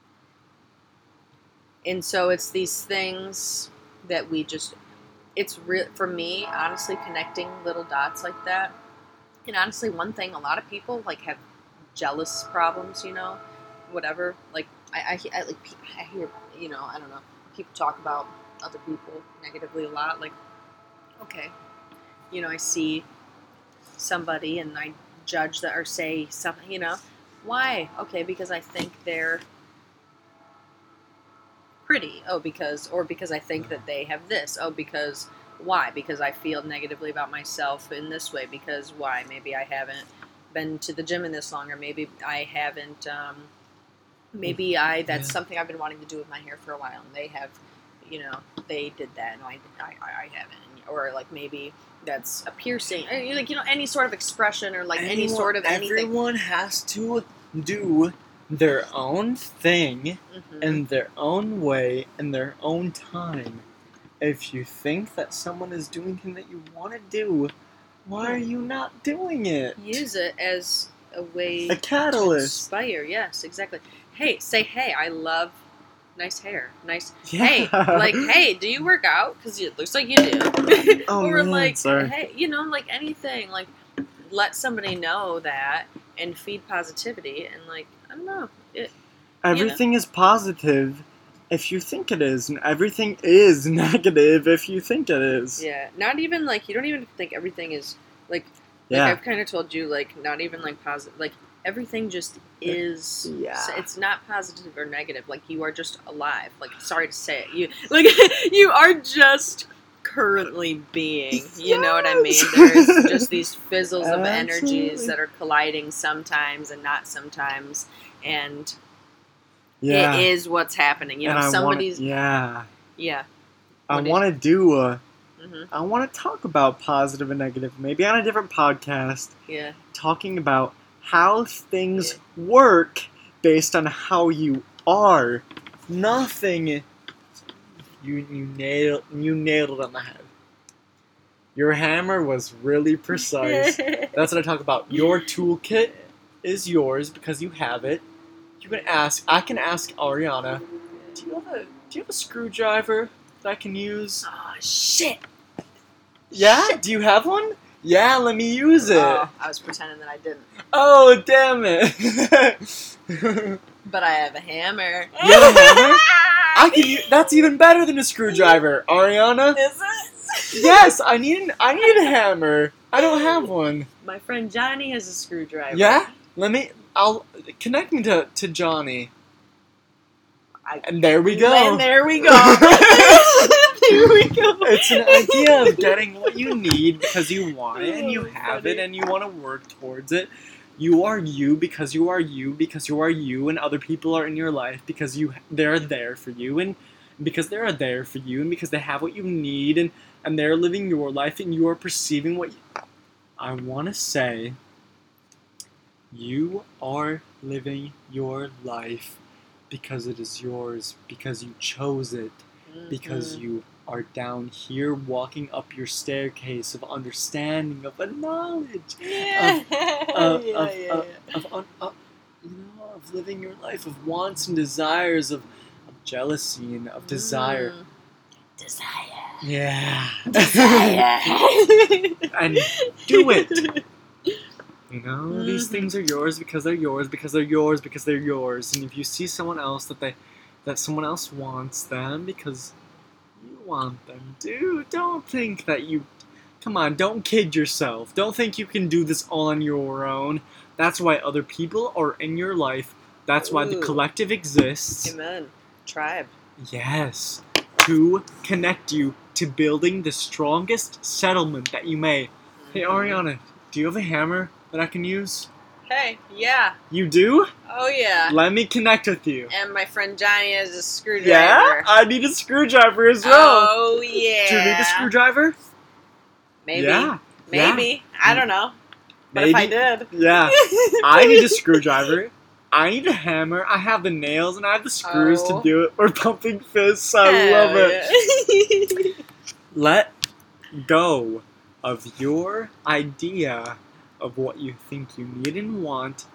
And so it's these things that we just it's real for me honestly connecting little dots like that. And honestly one thing a lot of people like have jealous problems you know whatever like i, I, I like i hear you know i don't know people talk about other people negatively a lot like okay you know i see somebody and i judge that or say something you know why? Okay because i think they're pretty. Oh, because or because I think that they have this. Oh, because why? Because I feel negatively about myself in this way. Because why? Maybe I haven't been to the gym in this long, or maybe I haven't. Um, maybe I that's Yeah. something I've been wanting to do with my hair for a while, and they have, you know, they did that, and I I, I haven't. Or like maybe that's a piercing, or, like you know, any sort of expression or like any sort of anything. Everyone has to do their own thing Mhm. in their own way in their own time. If you think that someone is doing something that you want to do, why are you not doing it? use it as a way A catalyst. to inspire. Yes, exactly. Hey, say hey. I love nice hair. Nice. Yeah. Hey, like hey, do you work out? Because it looks like you do. Oh, or man, like sorry. hey, you know, like anything. Like let somebody know that and feed positivity and like I don't know. It, Everything is positive if you think it is, and everything is negative if you think it is. yeah. Not even like you don't even think everything is like like Yeah. I've kind of told you like not even like positive like everything just is Yeah. so it's not positive or negative like you are just alive like sorry to say it you like you are just currently being you know what i mean there's just these fizzles of energies that are colliding sometimes and not sometimes and yeah. it is what's happening you know and somebody's wanna, yeah. yeah I want to do a. hmm I want to talk about positive and negative, maybe on a different podcast, yeah talking about how things work based on how you are. Nothing. You you nailed you nailed it on the head. Your hammer was really precise. That's what I talk about. Your toolkit is yours because you have it. You can ask. I can ask Arianna. Do you have a Do you have a screwdriver that I can use? oh shit Yeah. Do you have one? Yeah. Let me use it. oh, i was pretending that i didn't Oh damn it! but i have a hammer have a hammer? I can. That's even better than a screwdriver, Arianna. is it Yes, I need. An, I need a hammer. I don't have one. My friend Johnny has a screwdriver. Yeah. Let me. I'll connect me to to Johnny. I- And there we go. And there we go. there we go. It's an idea of getting what you need because you want it and you have funny. it and you want to work towards it. You are you because you are you because you are you and other people are in your life because you they're there for you and because they're there for you and because they have what you need and and they're living your life and you are perceiving what you, I want to say you are living your life because it is yours because you chose it because Mhm. you are down here walking up your staircase of understanding of a knowledge yeah. of, yeah, yeah. of, un, uh, you know, of living your life of wants and desires of, of jealousy and of desire Mm. Desire. yeah Desire. and do it you know these Mhm. things are yours because they're yours because they're yours because they're yours and if you see someone else that they that someone else wants them because want them dude don't think that you come on don't kid yourself don't think you can do this all on your own that's why other people are in your life that's why the collective exists Amen. Tribe. Yes, to connect you to building the strongest settlement that you may. Hey, Mhm. Arianna, do you have a hammer that I can use? Hey, yeah. You do? Oh, yeah. Let me connect with you. And my friend Johnny has a screwdriver. Yeah? I need a screwdriver as well. Oh, yeah. Do you need a screwdriver? Maybe. Yeah. Maybe. I don't know. But if I did. Yeah. I need a screwdriver. I need a hammer. I have the nails and I have the screws Oh. to do it. We're pumping fists. I love it. it. let go of your idea of what you think you need and want.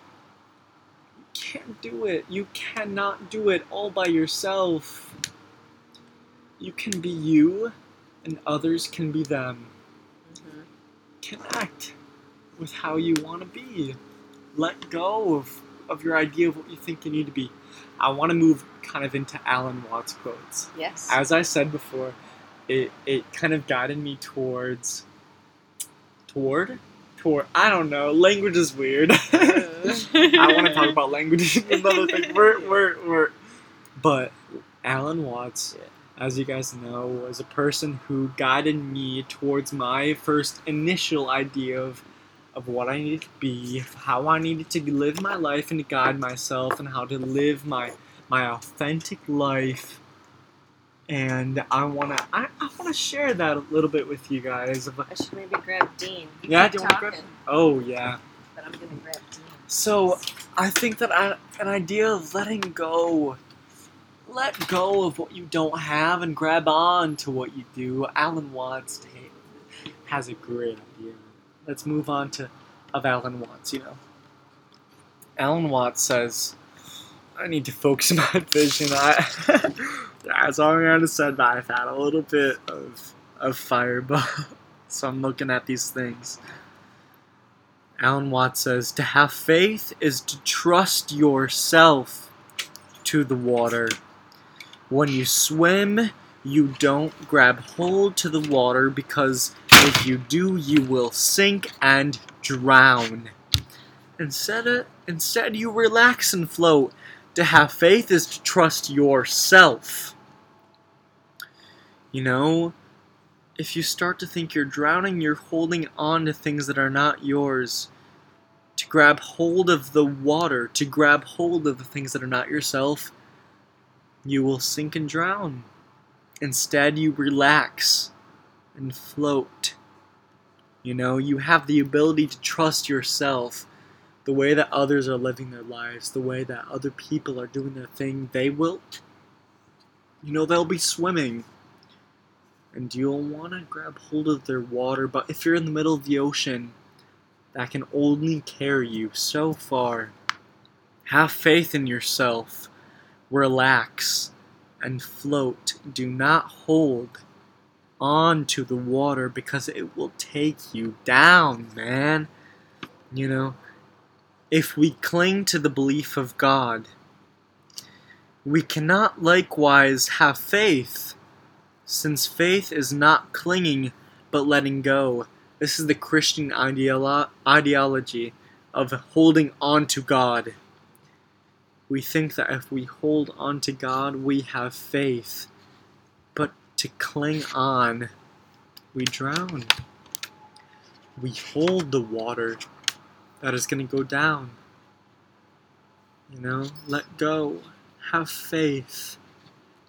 You can't do it. You cannot do it all by yourself. You can be you, and others can be them. Mm-hmm. Connect with how you want to be. Let go of, of your idea of what you think you need to be. I want to move kind of into Alan Watts quotes Yes. as I said before, it it kind of guided me towards toward toward I don't know. Language is weird. I want to talk about language another thing. We're we're we're but Alan Watts, as you guys know, was a person who guided me towards my first initial idea of of what I needed to be, how I needed to live my life and to guide myself, and how to live my my authentic life. And I wanna I, I wanna share that a little bit with you guys. I should maybe grab Dean. You Yeah, do you wanna grab- oh yeah. But I'm gonna grab Dean. So I think that I, an idea of letting go, let go of what you don't have and grab on to what you do. Alan Watts has a great idea. Let's move on to of Alan Watts. You know, Alan Watts says, "I need to focus my vision." I, as Arianna said, I've had a little bit of of fireball, so I'm looking at these things. Alan Watts says, To have faith is to trust yourself to the water. When you swim, you don't grab hold to the water because if you do, you will sink and drown. Instead, uh, instead you relax and float. To have faith is to trust yourself. You know, if you start to think you're drowning, you're holding on to things that are not yours. To grab hold of the water, to grab hold of the things that are not yourself, you will sink and drown. Instead, you relax and float. You know, you have the ability to trust yourself. The way that others are living their lives, the way that other people are doing their thing, they will, you know, they'll be swimming and you'll want to grab hold of their water. But if you're in the middle of the ocean, that can only carry you so far. Have faith in yourself. Relax and float. Do not hold on to the water because it will take you down, man. You know, if we cling to the belief of God, we cannot likewise have faith since faith is not clinging but letting go. This is the Christian ideolo- ideology of holding on to God. We think that if we hold on to God, we have faith. But to cling on, we drown. We hold the water that is going to go down. You know, let go. Have faith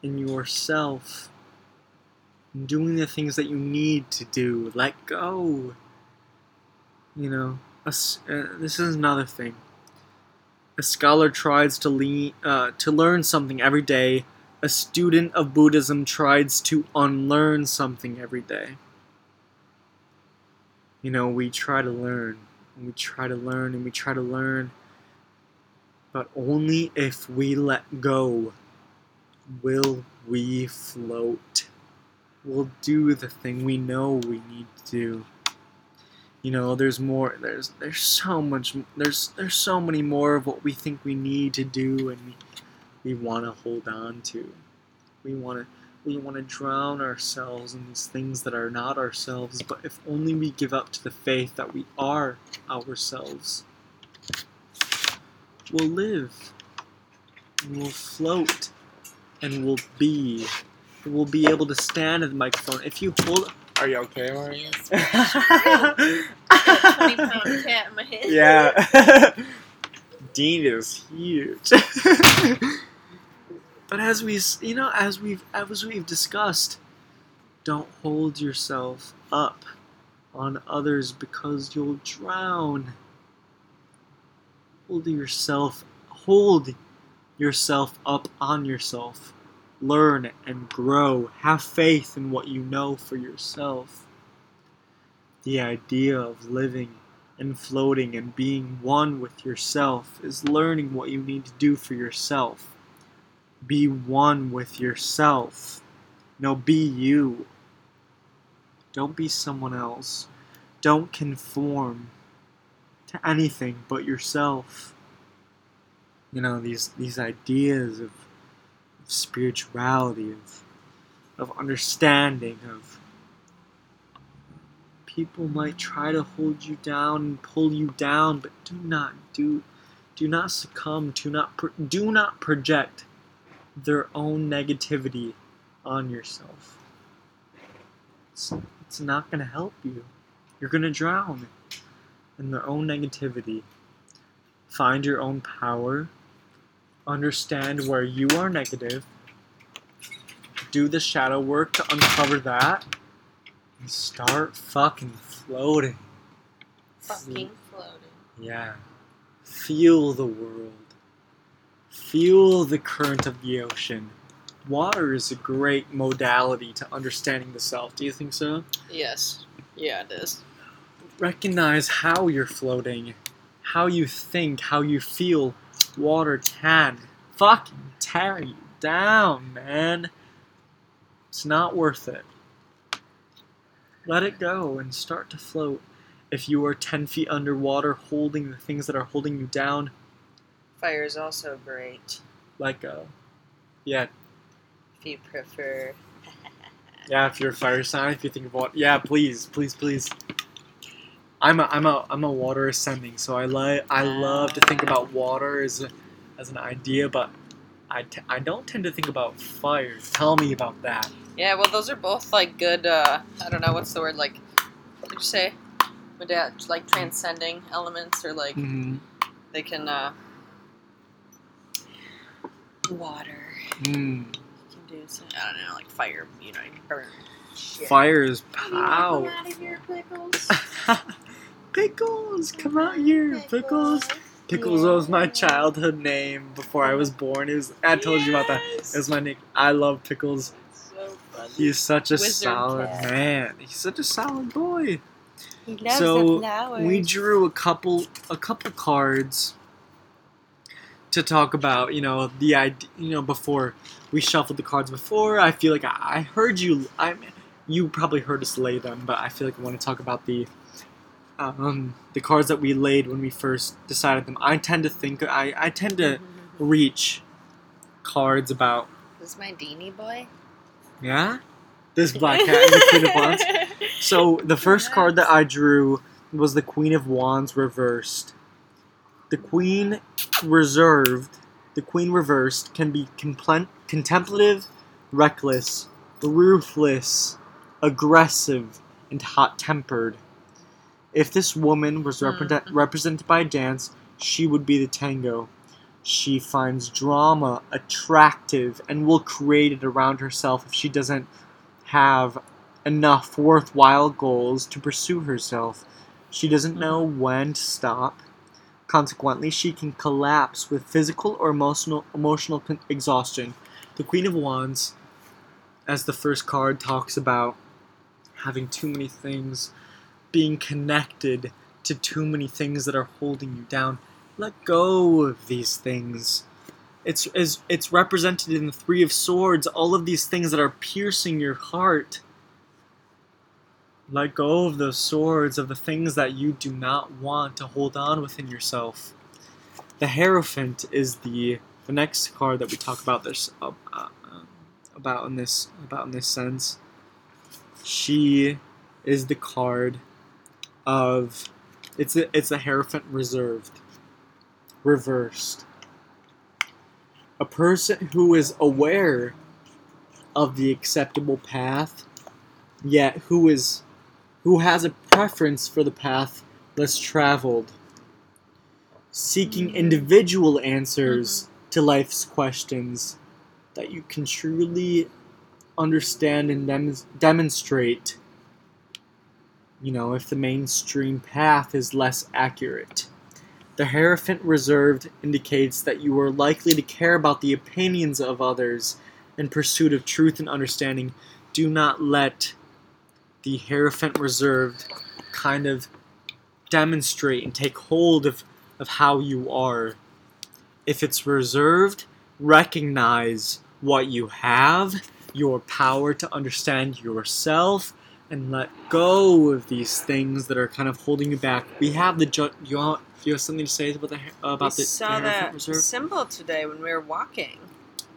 in yourself. In doing the things that you need to do. Let go. You know, a uh, this is another thing. A scholar tries to, le- uh, to learn something every day. A student of Buddhism tries to unlearn something every day. You know, we try to learn, and we try to learn, and we try to learn, but only if we let go will we float. We'll do the thing we know we need to do. You know there's more there's there's so much there's there's so many more of what we think we need to do and we we want to hold on to. We want to we want to drown ourselves in these things that are not ourselves but if only we give up to the faith that we are ourselves we'll live and we'll float and we'll be we'll be able to stand at the microphone if you hold are you okay, Mario? Yes. Twenty pound cat in my head. yeah. Dean is huge. but as we, you know, as we've as we've discussed, don't hold yourself up on others because you'll drown. Hold yourself, hold yourself up on yourself. Learn and grow. Have faith in what you know for yourself. The idea of living and floating and being one with yourself is learning what you need to do for yourself. Be one with yourself. No, be you. Don't be someone else. Don't conform to anything but yourself. You know, these these ideas of, of spirituality, of of understanding, of people might try to hold you down and pull you down, but do not do do not succumb, do not do not project their own negativity on yourself. It's, it's not going to help you. You're going to drown in their own negativity. Find your own power. Understand where you are negative. Do the shadow work to uncover that and start fucking floating. Fucking floating. Yeah. Feel the world. Feel the current of the ocean. Water is a great modality to understanding the self. Do you think so? Yes. Yeah, it is. Recognize how you're floating, how you think, how you feel. Water can fucking tear you down, man. It's not worth it. Let it go and start to float. If you are 10 feet underwater holding the things that are holding you down, Fire is also great let go. Yeah, if you prefer. yeah, if you're a fire sign, if you think of water, yeah, please, please, please. I'm a, I'm a, I'm a water ascending, so I like, I love to think about water as, a, as an idea, but I, t- I don't tend to think about fire. Tell me about that. Yeah, well, those are both like good. uh I don't know what's the word like. What did you say? Like transcending elements, or like Mm-hmm. they can. uh Water. Mm. You can do some. I don't know, like fire. You know, you burn. Shit. Fire is power. out of here, pickles. Come out here, Pickles. Pickles was my childhood name before I was born. It was I told you about that. It was my nick. I love Pickles. So. He's such a Wizard solid cat. man. He's such a solid boy. He loves so flowers. we drew a couple a couple cards to talk about. You know the idea. You know before we shuffled the cards before. I feel like I, I heard you. I you probably heard us lay them, but I feel like I want to talk about the um, the cards that we laid when we first decided them. I tend to think I, I tend to reach cards about This is my Deanie boy. yeah this black cat and the queen of wands. So the first card that I drew was the Queen of Wands reversed. The Queen reserved, the Queen reversed can be complen- contemplative, reckless, ruthless, aggressive, and hot-tempered. If this woman was represent, Mhm. represented by a dance, she would be the tango. She finds drama attractive and will create it around herself if she doesn't have enough worthwhile goals to pursue herself. She doesn't know when to stop. Consequently, she can collapse with physical or emotional emotional con- exhaustion. The Queen of Wands, as the first card, talks about having too many things, being connected to too many things that are holding you down. Let go of these things. It's, it's, it's represented in the Three of Swords, all of these things that are piercing your heart. Let go of those swords, of the things that you do not want to hold on within yourself. The Hierophant is the the next card that we talk about this uh, uh, about in this about in this sense. She is the card of it's a it's a Hierophant reserved, reversed. A person who is aware of the acceptable path, yet who is who has a preference for the path less traveled, seeking individual answers mm-hmm. to life's questions that you can truly understand and dem- demonstrate. You know, if the mainstream path is less accurate. The Hierophant Reserved indicates that you are likely to care about the opinions of others in pursuit of truth and understanding. Do not let the Hierophant Reserved kind of demonstrate and take hold of, of how you are. If it's reserved, recognize what you have, your power to understand yourself, and let go of these things that are kind of holding you back. We have the ju- you want, you have something to say about the about we the, saw the that Reserve? symbol today when we were walking.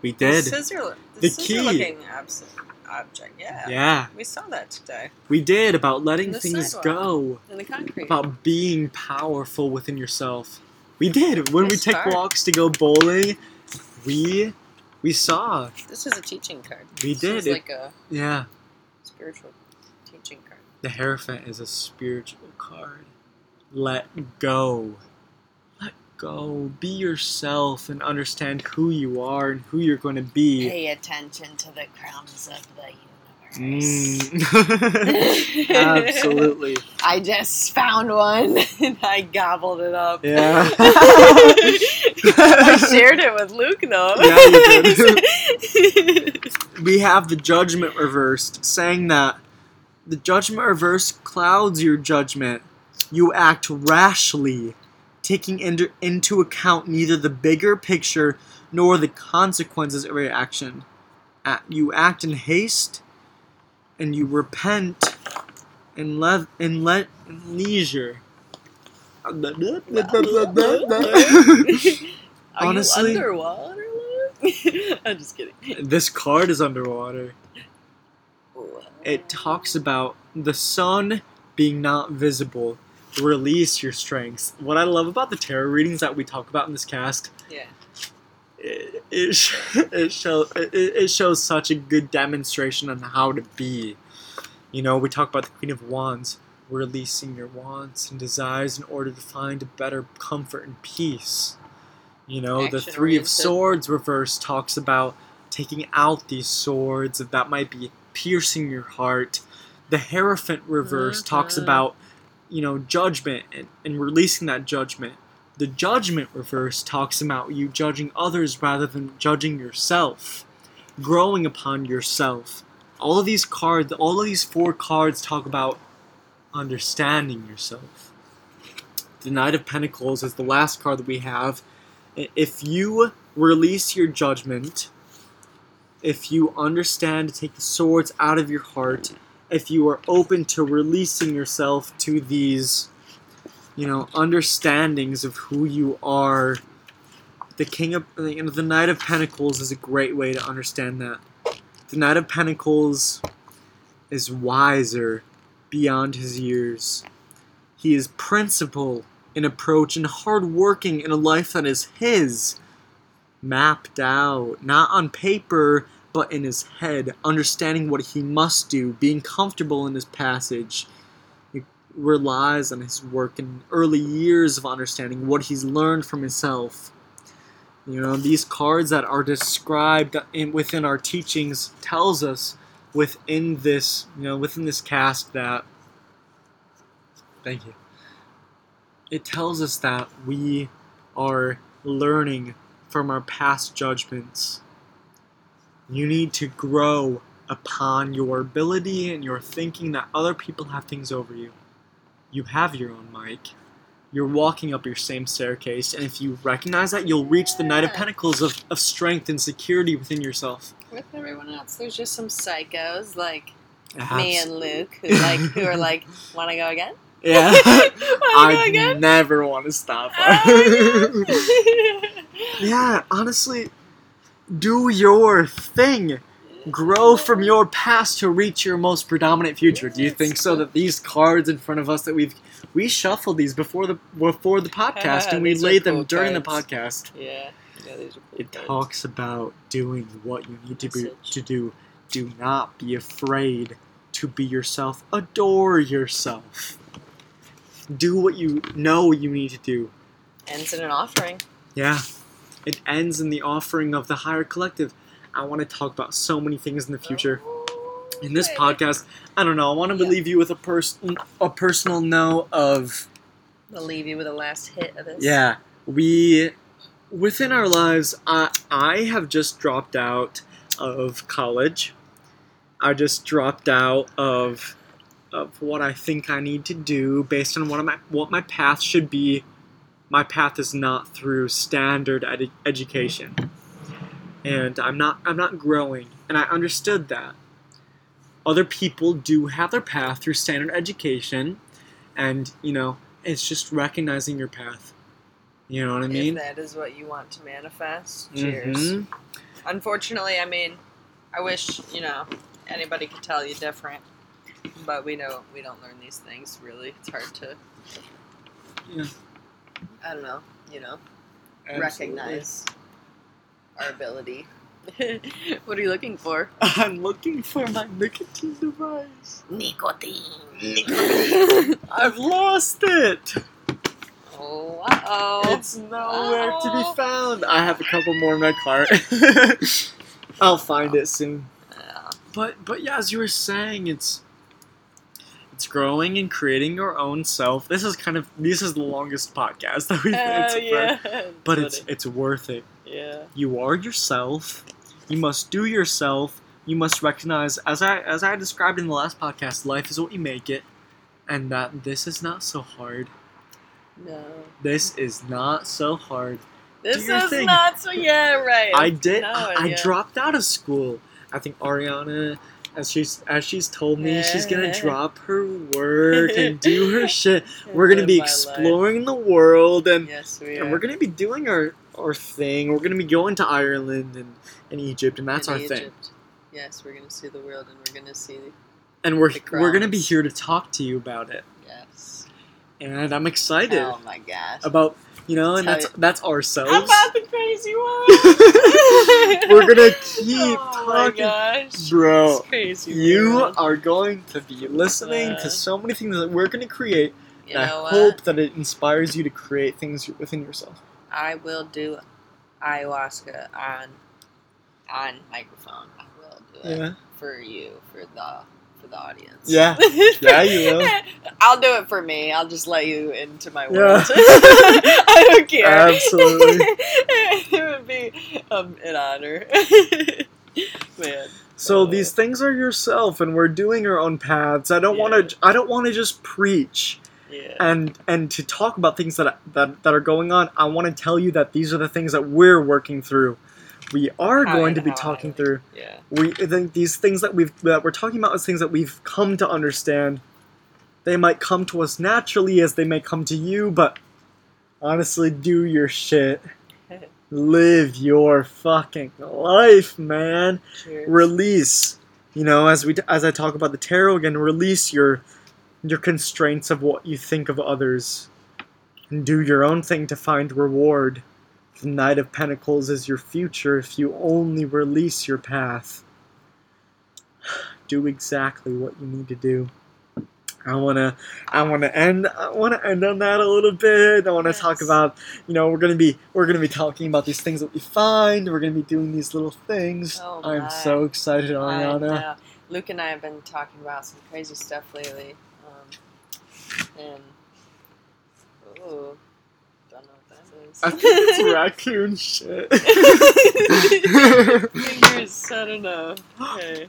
We did. The scissor, the, The scissor key. looking abs- object. Yeah. Yeah, We saw that today we did about letting things sidewalk. go. in the concrete. about being powerful within yourself. We did when we take start. walks to go bowling. We we saw. This is a teaching card. We This did it. like a Yeah, spiritual. The Hierophant is a spiritual card. Let go. Let go. Be yourself and understand who you are and who you're going to be. Pay attention to the crumbs of the universe. Mm. Absolutely. I just found one and I gobbled it up. Yeah. I shared it with Luke though. Yeah, you we have the judgment reversed, saying that the judgment reverse clouds your judgment. You act rashly, taking into, into account neither the bigger picture nor the consequences of your action. You act in haste, and you repent in, le- in, le- in leisure. Are Honestly- you underwater, I'm just kidding. this card is underwater. It talks about the sun being not visible. Release your strengths. What I love about the tarot readings that we talk about in this cast, Yeah. it it, sh- it shows it, it shows such a good demonstration on how to be. You know, we talk about the Queen of Wands, releasing your wants and desires in order to find a better comfort and peace. You know, the Action Three of. Swords reverse talks about taking out these swords that might be piercing your heart. The Hierophant reverse talks Mhm. about, you know, judgment and, and releasing that judgment. The Judgment reverse talks about you judging others rather than judging yourself, growing upon yourself. All of these cards, all of these four cards talk about understanding yourself. The Knight of Pentacles is the last card that we have. If you release your judgment, if you understand to take the swords out of your heart, if you are open to releasing yourself to these, you know, understandings of who you are, the King of, you know, the Knight of Pentacles is a great way to understand that. The Knight of Pentacles is wiser beyond his years. He is principled in approach and hardworking in a life that is his, mapped out, not on paper, but in his head, understanding what he must do, being comfortable in his passage. relies on his work in early years of understanding what he's learned from himself. You know, these cards that are described in, within our teachings tells us within this, you know, within this cast that thank you. It tells us that we are learning from our past judgments. You need to grow upon your ability and your thinking that other people have things over you. You have your own mic. You're walking up your same staircase, and if you recognize that, you'll reach the Knight of Pentacles of, of strength and security within yourself. With everyone else, there's just some psychos like me and Luke who like who are like, want to go again? Yeah. want to go I never want to stop. Oh, yeah, honestly, do your thing. Grow from your past to reach your most predominant future. Do you think so? That these cards in front of us that we've we shuffled these before the before the podcast and we laid them cool during the podcast. Yeah. Yeah, these are cool It cards. talks about doing what you need to be to do. Do not be afraid to be yourself. Adore yourself. Do what you know you need to do. Ends in an offering. Yeah. It ends in the offering of the higher collective. I want to talk about so many things in the future. In this podcast, I don't know. I want to Yeah. leave you with a person a personal note of We'll leave you with a last hit of this. yeah, we within our lives. I I have just dropped out of college. I just dropped out of of what I think I need to do based on what my what my path should be. My path is not through standard ed- education, and I'm not I'm not growing, and I understood that. Other people do have their path through standard education, and you know it's just recognizing your path. You know what I mean? if that is what you want to manifest, cheers. Mhm. Unfortunately, I mean, I wish you know anybody could tell you different, but we know we don't learn these things. Really, it's hard to. Yeah. I don't know. You know, Absolutely. recognize our ability. what are you looking for? I'm looking for my nicotine device. Nicotine. Nicotine. I've lost it. oh, uh oh. It's nowhere to Uh-oh. be found. I have a couple more in my cart. I'll find it soon. Yeah. But but yeah, as you were saying, it's it's growing and creating your own self. This is kind of this is the longest podcast that we've Oh, it's yeah. but it's funny. it's worth it. yeah. You are yourself. You must do yourself. You must recognize, as I as I described in the last podcast, life is what you make it, and that this is not so hard. No. This is not so hard. This is thing. not so. Yeah, right. I did. No, I, I yeah. dropped out of school. I think Arianna, as she's as she's told me, she's gonna drop her work and do her shit. We're gonna be exploring the world and Yes, we and we're gonna be doing our our thing. We're gonna be going to Ireland and, and Egypt, and that's our thing. Egypt. Yes, we're gonna see the world, and we're gonna see. And we're we're gonna be here to talk to you about it. Yes. And I'm excited Oh my gosh. about you know, and that's that's ourselves. How About the crazy world. We're gonna keep oh talking. my gosh. Bro, crazy. You world. are going to be listening Uh, to so many things that we're gonna create. You and I what? hope that it inspires you to create things within yourself. I will do ayahuasca on on microphone. I will do it Yeah. for you for the for the audience. Yeah. Yeah, you will. I'll do it for me. I'll just let you into my Yeah. world. I don't care. Absolutely. it would be um, an honor. Man. So Uh, these things are yourself, and we're doing our own paths. I don't Yeah. want to. I don't want to just preach Yeah. and and to talk about things that that that are going on. I want to tell you that these are the things that we're working through. We are How going to be I talking through. Yeah. We think these things that we've that we're talking about is things that we've come to understand. They might come to us naturally as they may come to you, but honestly, do your shit. Live your fucking life, man. Cheers. Release. You know, as we as I talk about the tarot again, release your your constraints of what you think of others, and do your own thing to find reward. The Knight of Pentacles is your future if you only release your path. Do exactly what you need to do. I wanna, I wanna end, I wanna end on that a little bit. I wanna talk about, you know, we're gonna be, we're gonna be talking about these things that we find. We're gonna be doing these little things. Oh, I'm so excited, Arianna. Luke and I have been talking about some crazy stuff lately. Um, and ooh, don't know what that is. I think it's raccoon shit. Fingers, I don't know. Okay.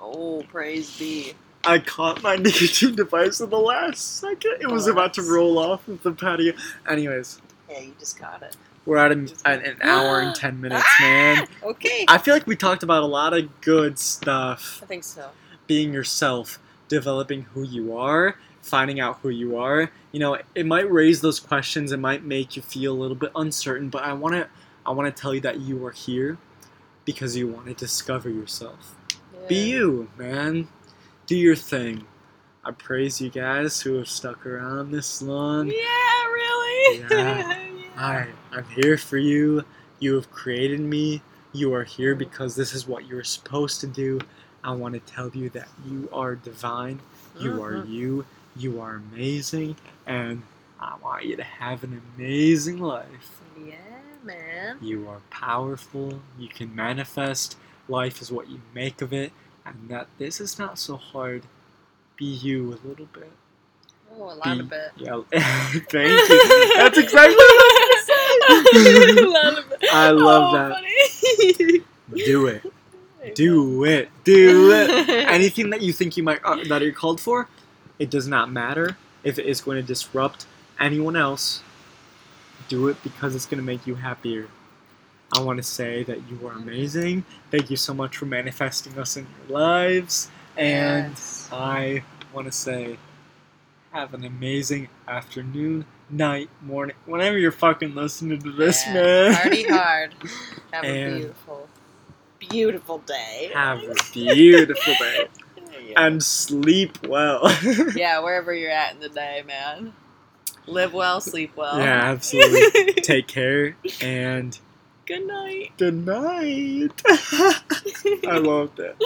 Oh, praise be. I caught my nicotine device in the last second. It was about to roll off of the patio. Anyways, Yeah, you just got it. we're at an, an, an hour and ten minutes, man. Ah! Okay. I feel like we talked about a lot of good stuff. I think so. Being yourself, developing who you are, finding out who you are. You know, it might raise those questions. It might make you feel a little bit uncertain. But I want to, I want to tell you that you are here because you want to discover yourself. Be you, man. Do your thing. I praise you guys who have stuck around this long. Yeah, really? Yeah. I, I'm here for you. You have created me. You are here because this is what you're supposed to do. I want to tell you that you are divine. You are Mhm. you. You are amazing. And I want you to have an amazing life. Yeah, man. You are powerful. You can manifest. Life is what you make of it. And that this is not so hard. Be you a little bit. Oh, a lot Be- of it. Yeah. Thank you. That's exactly what I a lot of it. I love oh, that. Do it. Do it. Do it. Anything that you think you might uh, that you're called for, it does not matter if it is going to disrupt anyone else. Do it because it's going to make you happier. I want to say that you are amazing. Thank you so much for manifesting us in your lives. And Yes. I want to say, have an amazing afternoon, night, morning, whenever you're fucking listening to this, Yeah, man. Party hard. Have And- a beautiful, beautiful day. Have a beautiful day yeah. and sleep well. yeah, wherever you're at in the day, man. Live well, sleep well. yeah, absolutely. Take care and Good night. good night. I love that.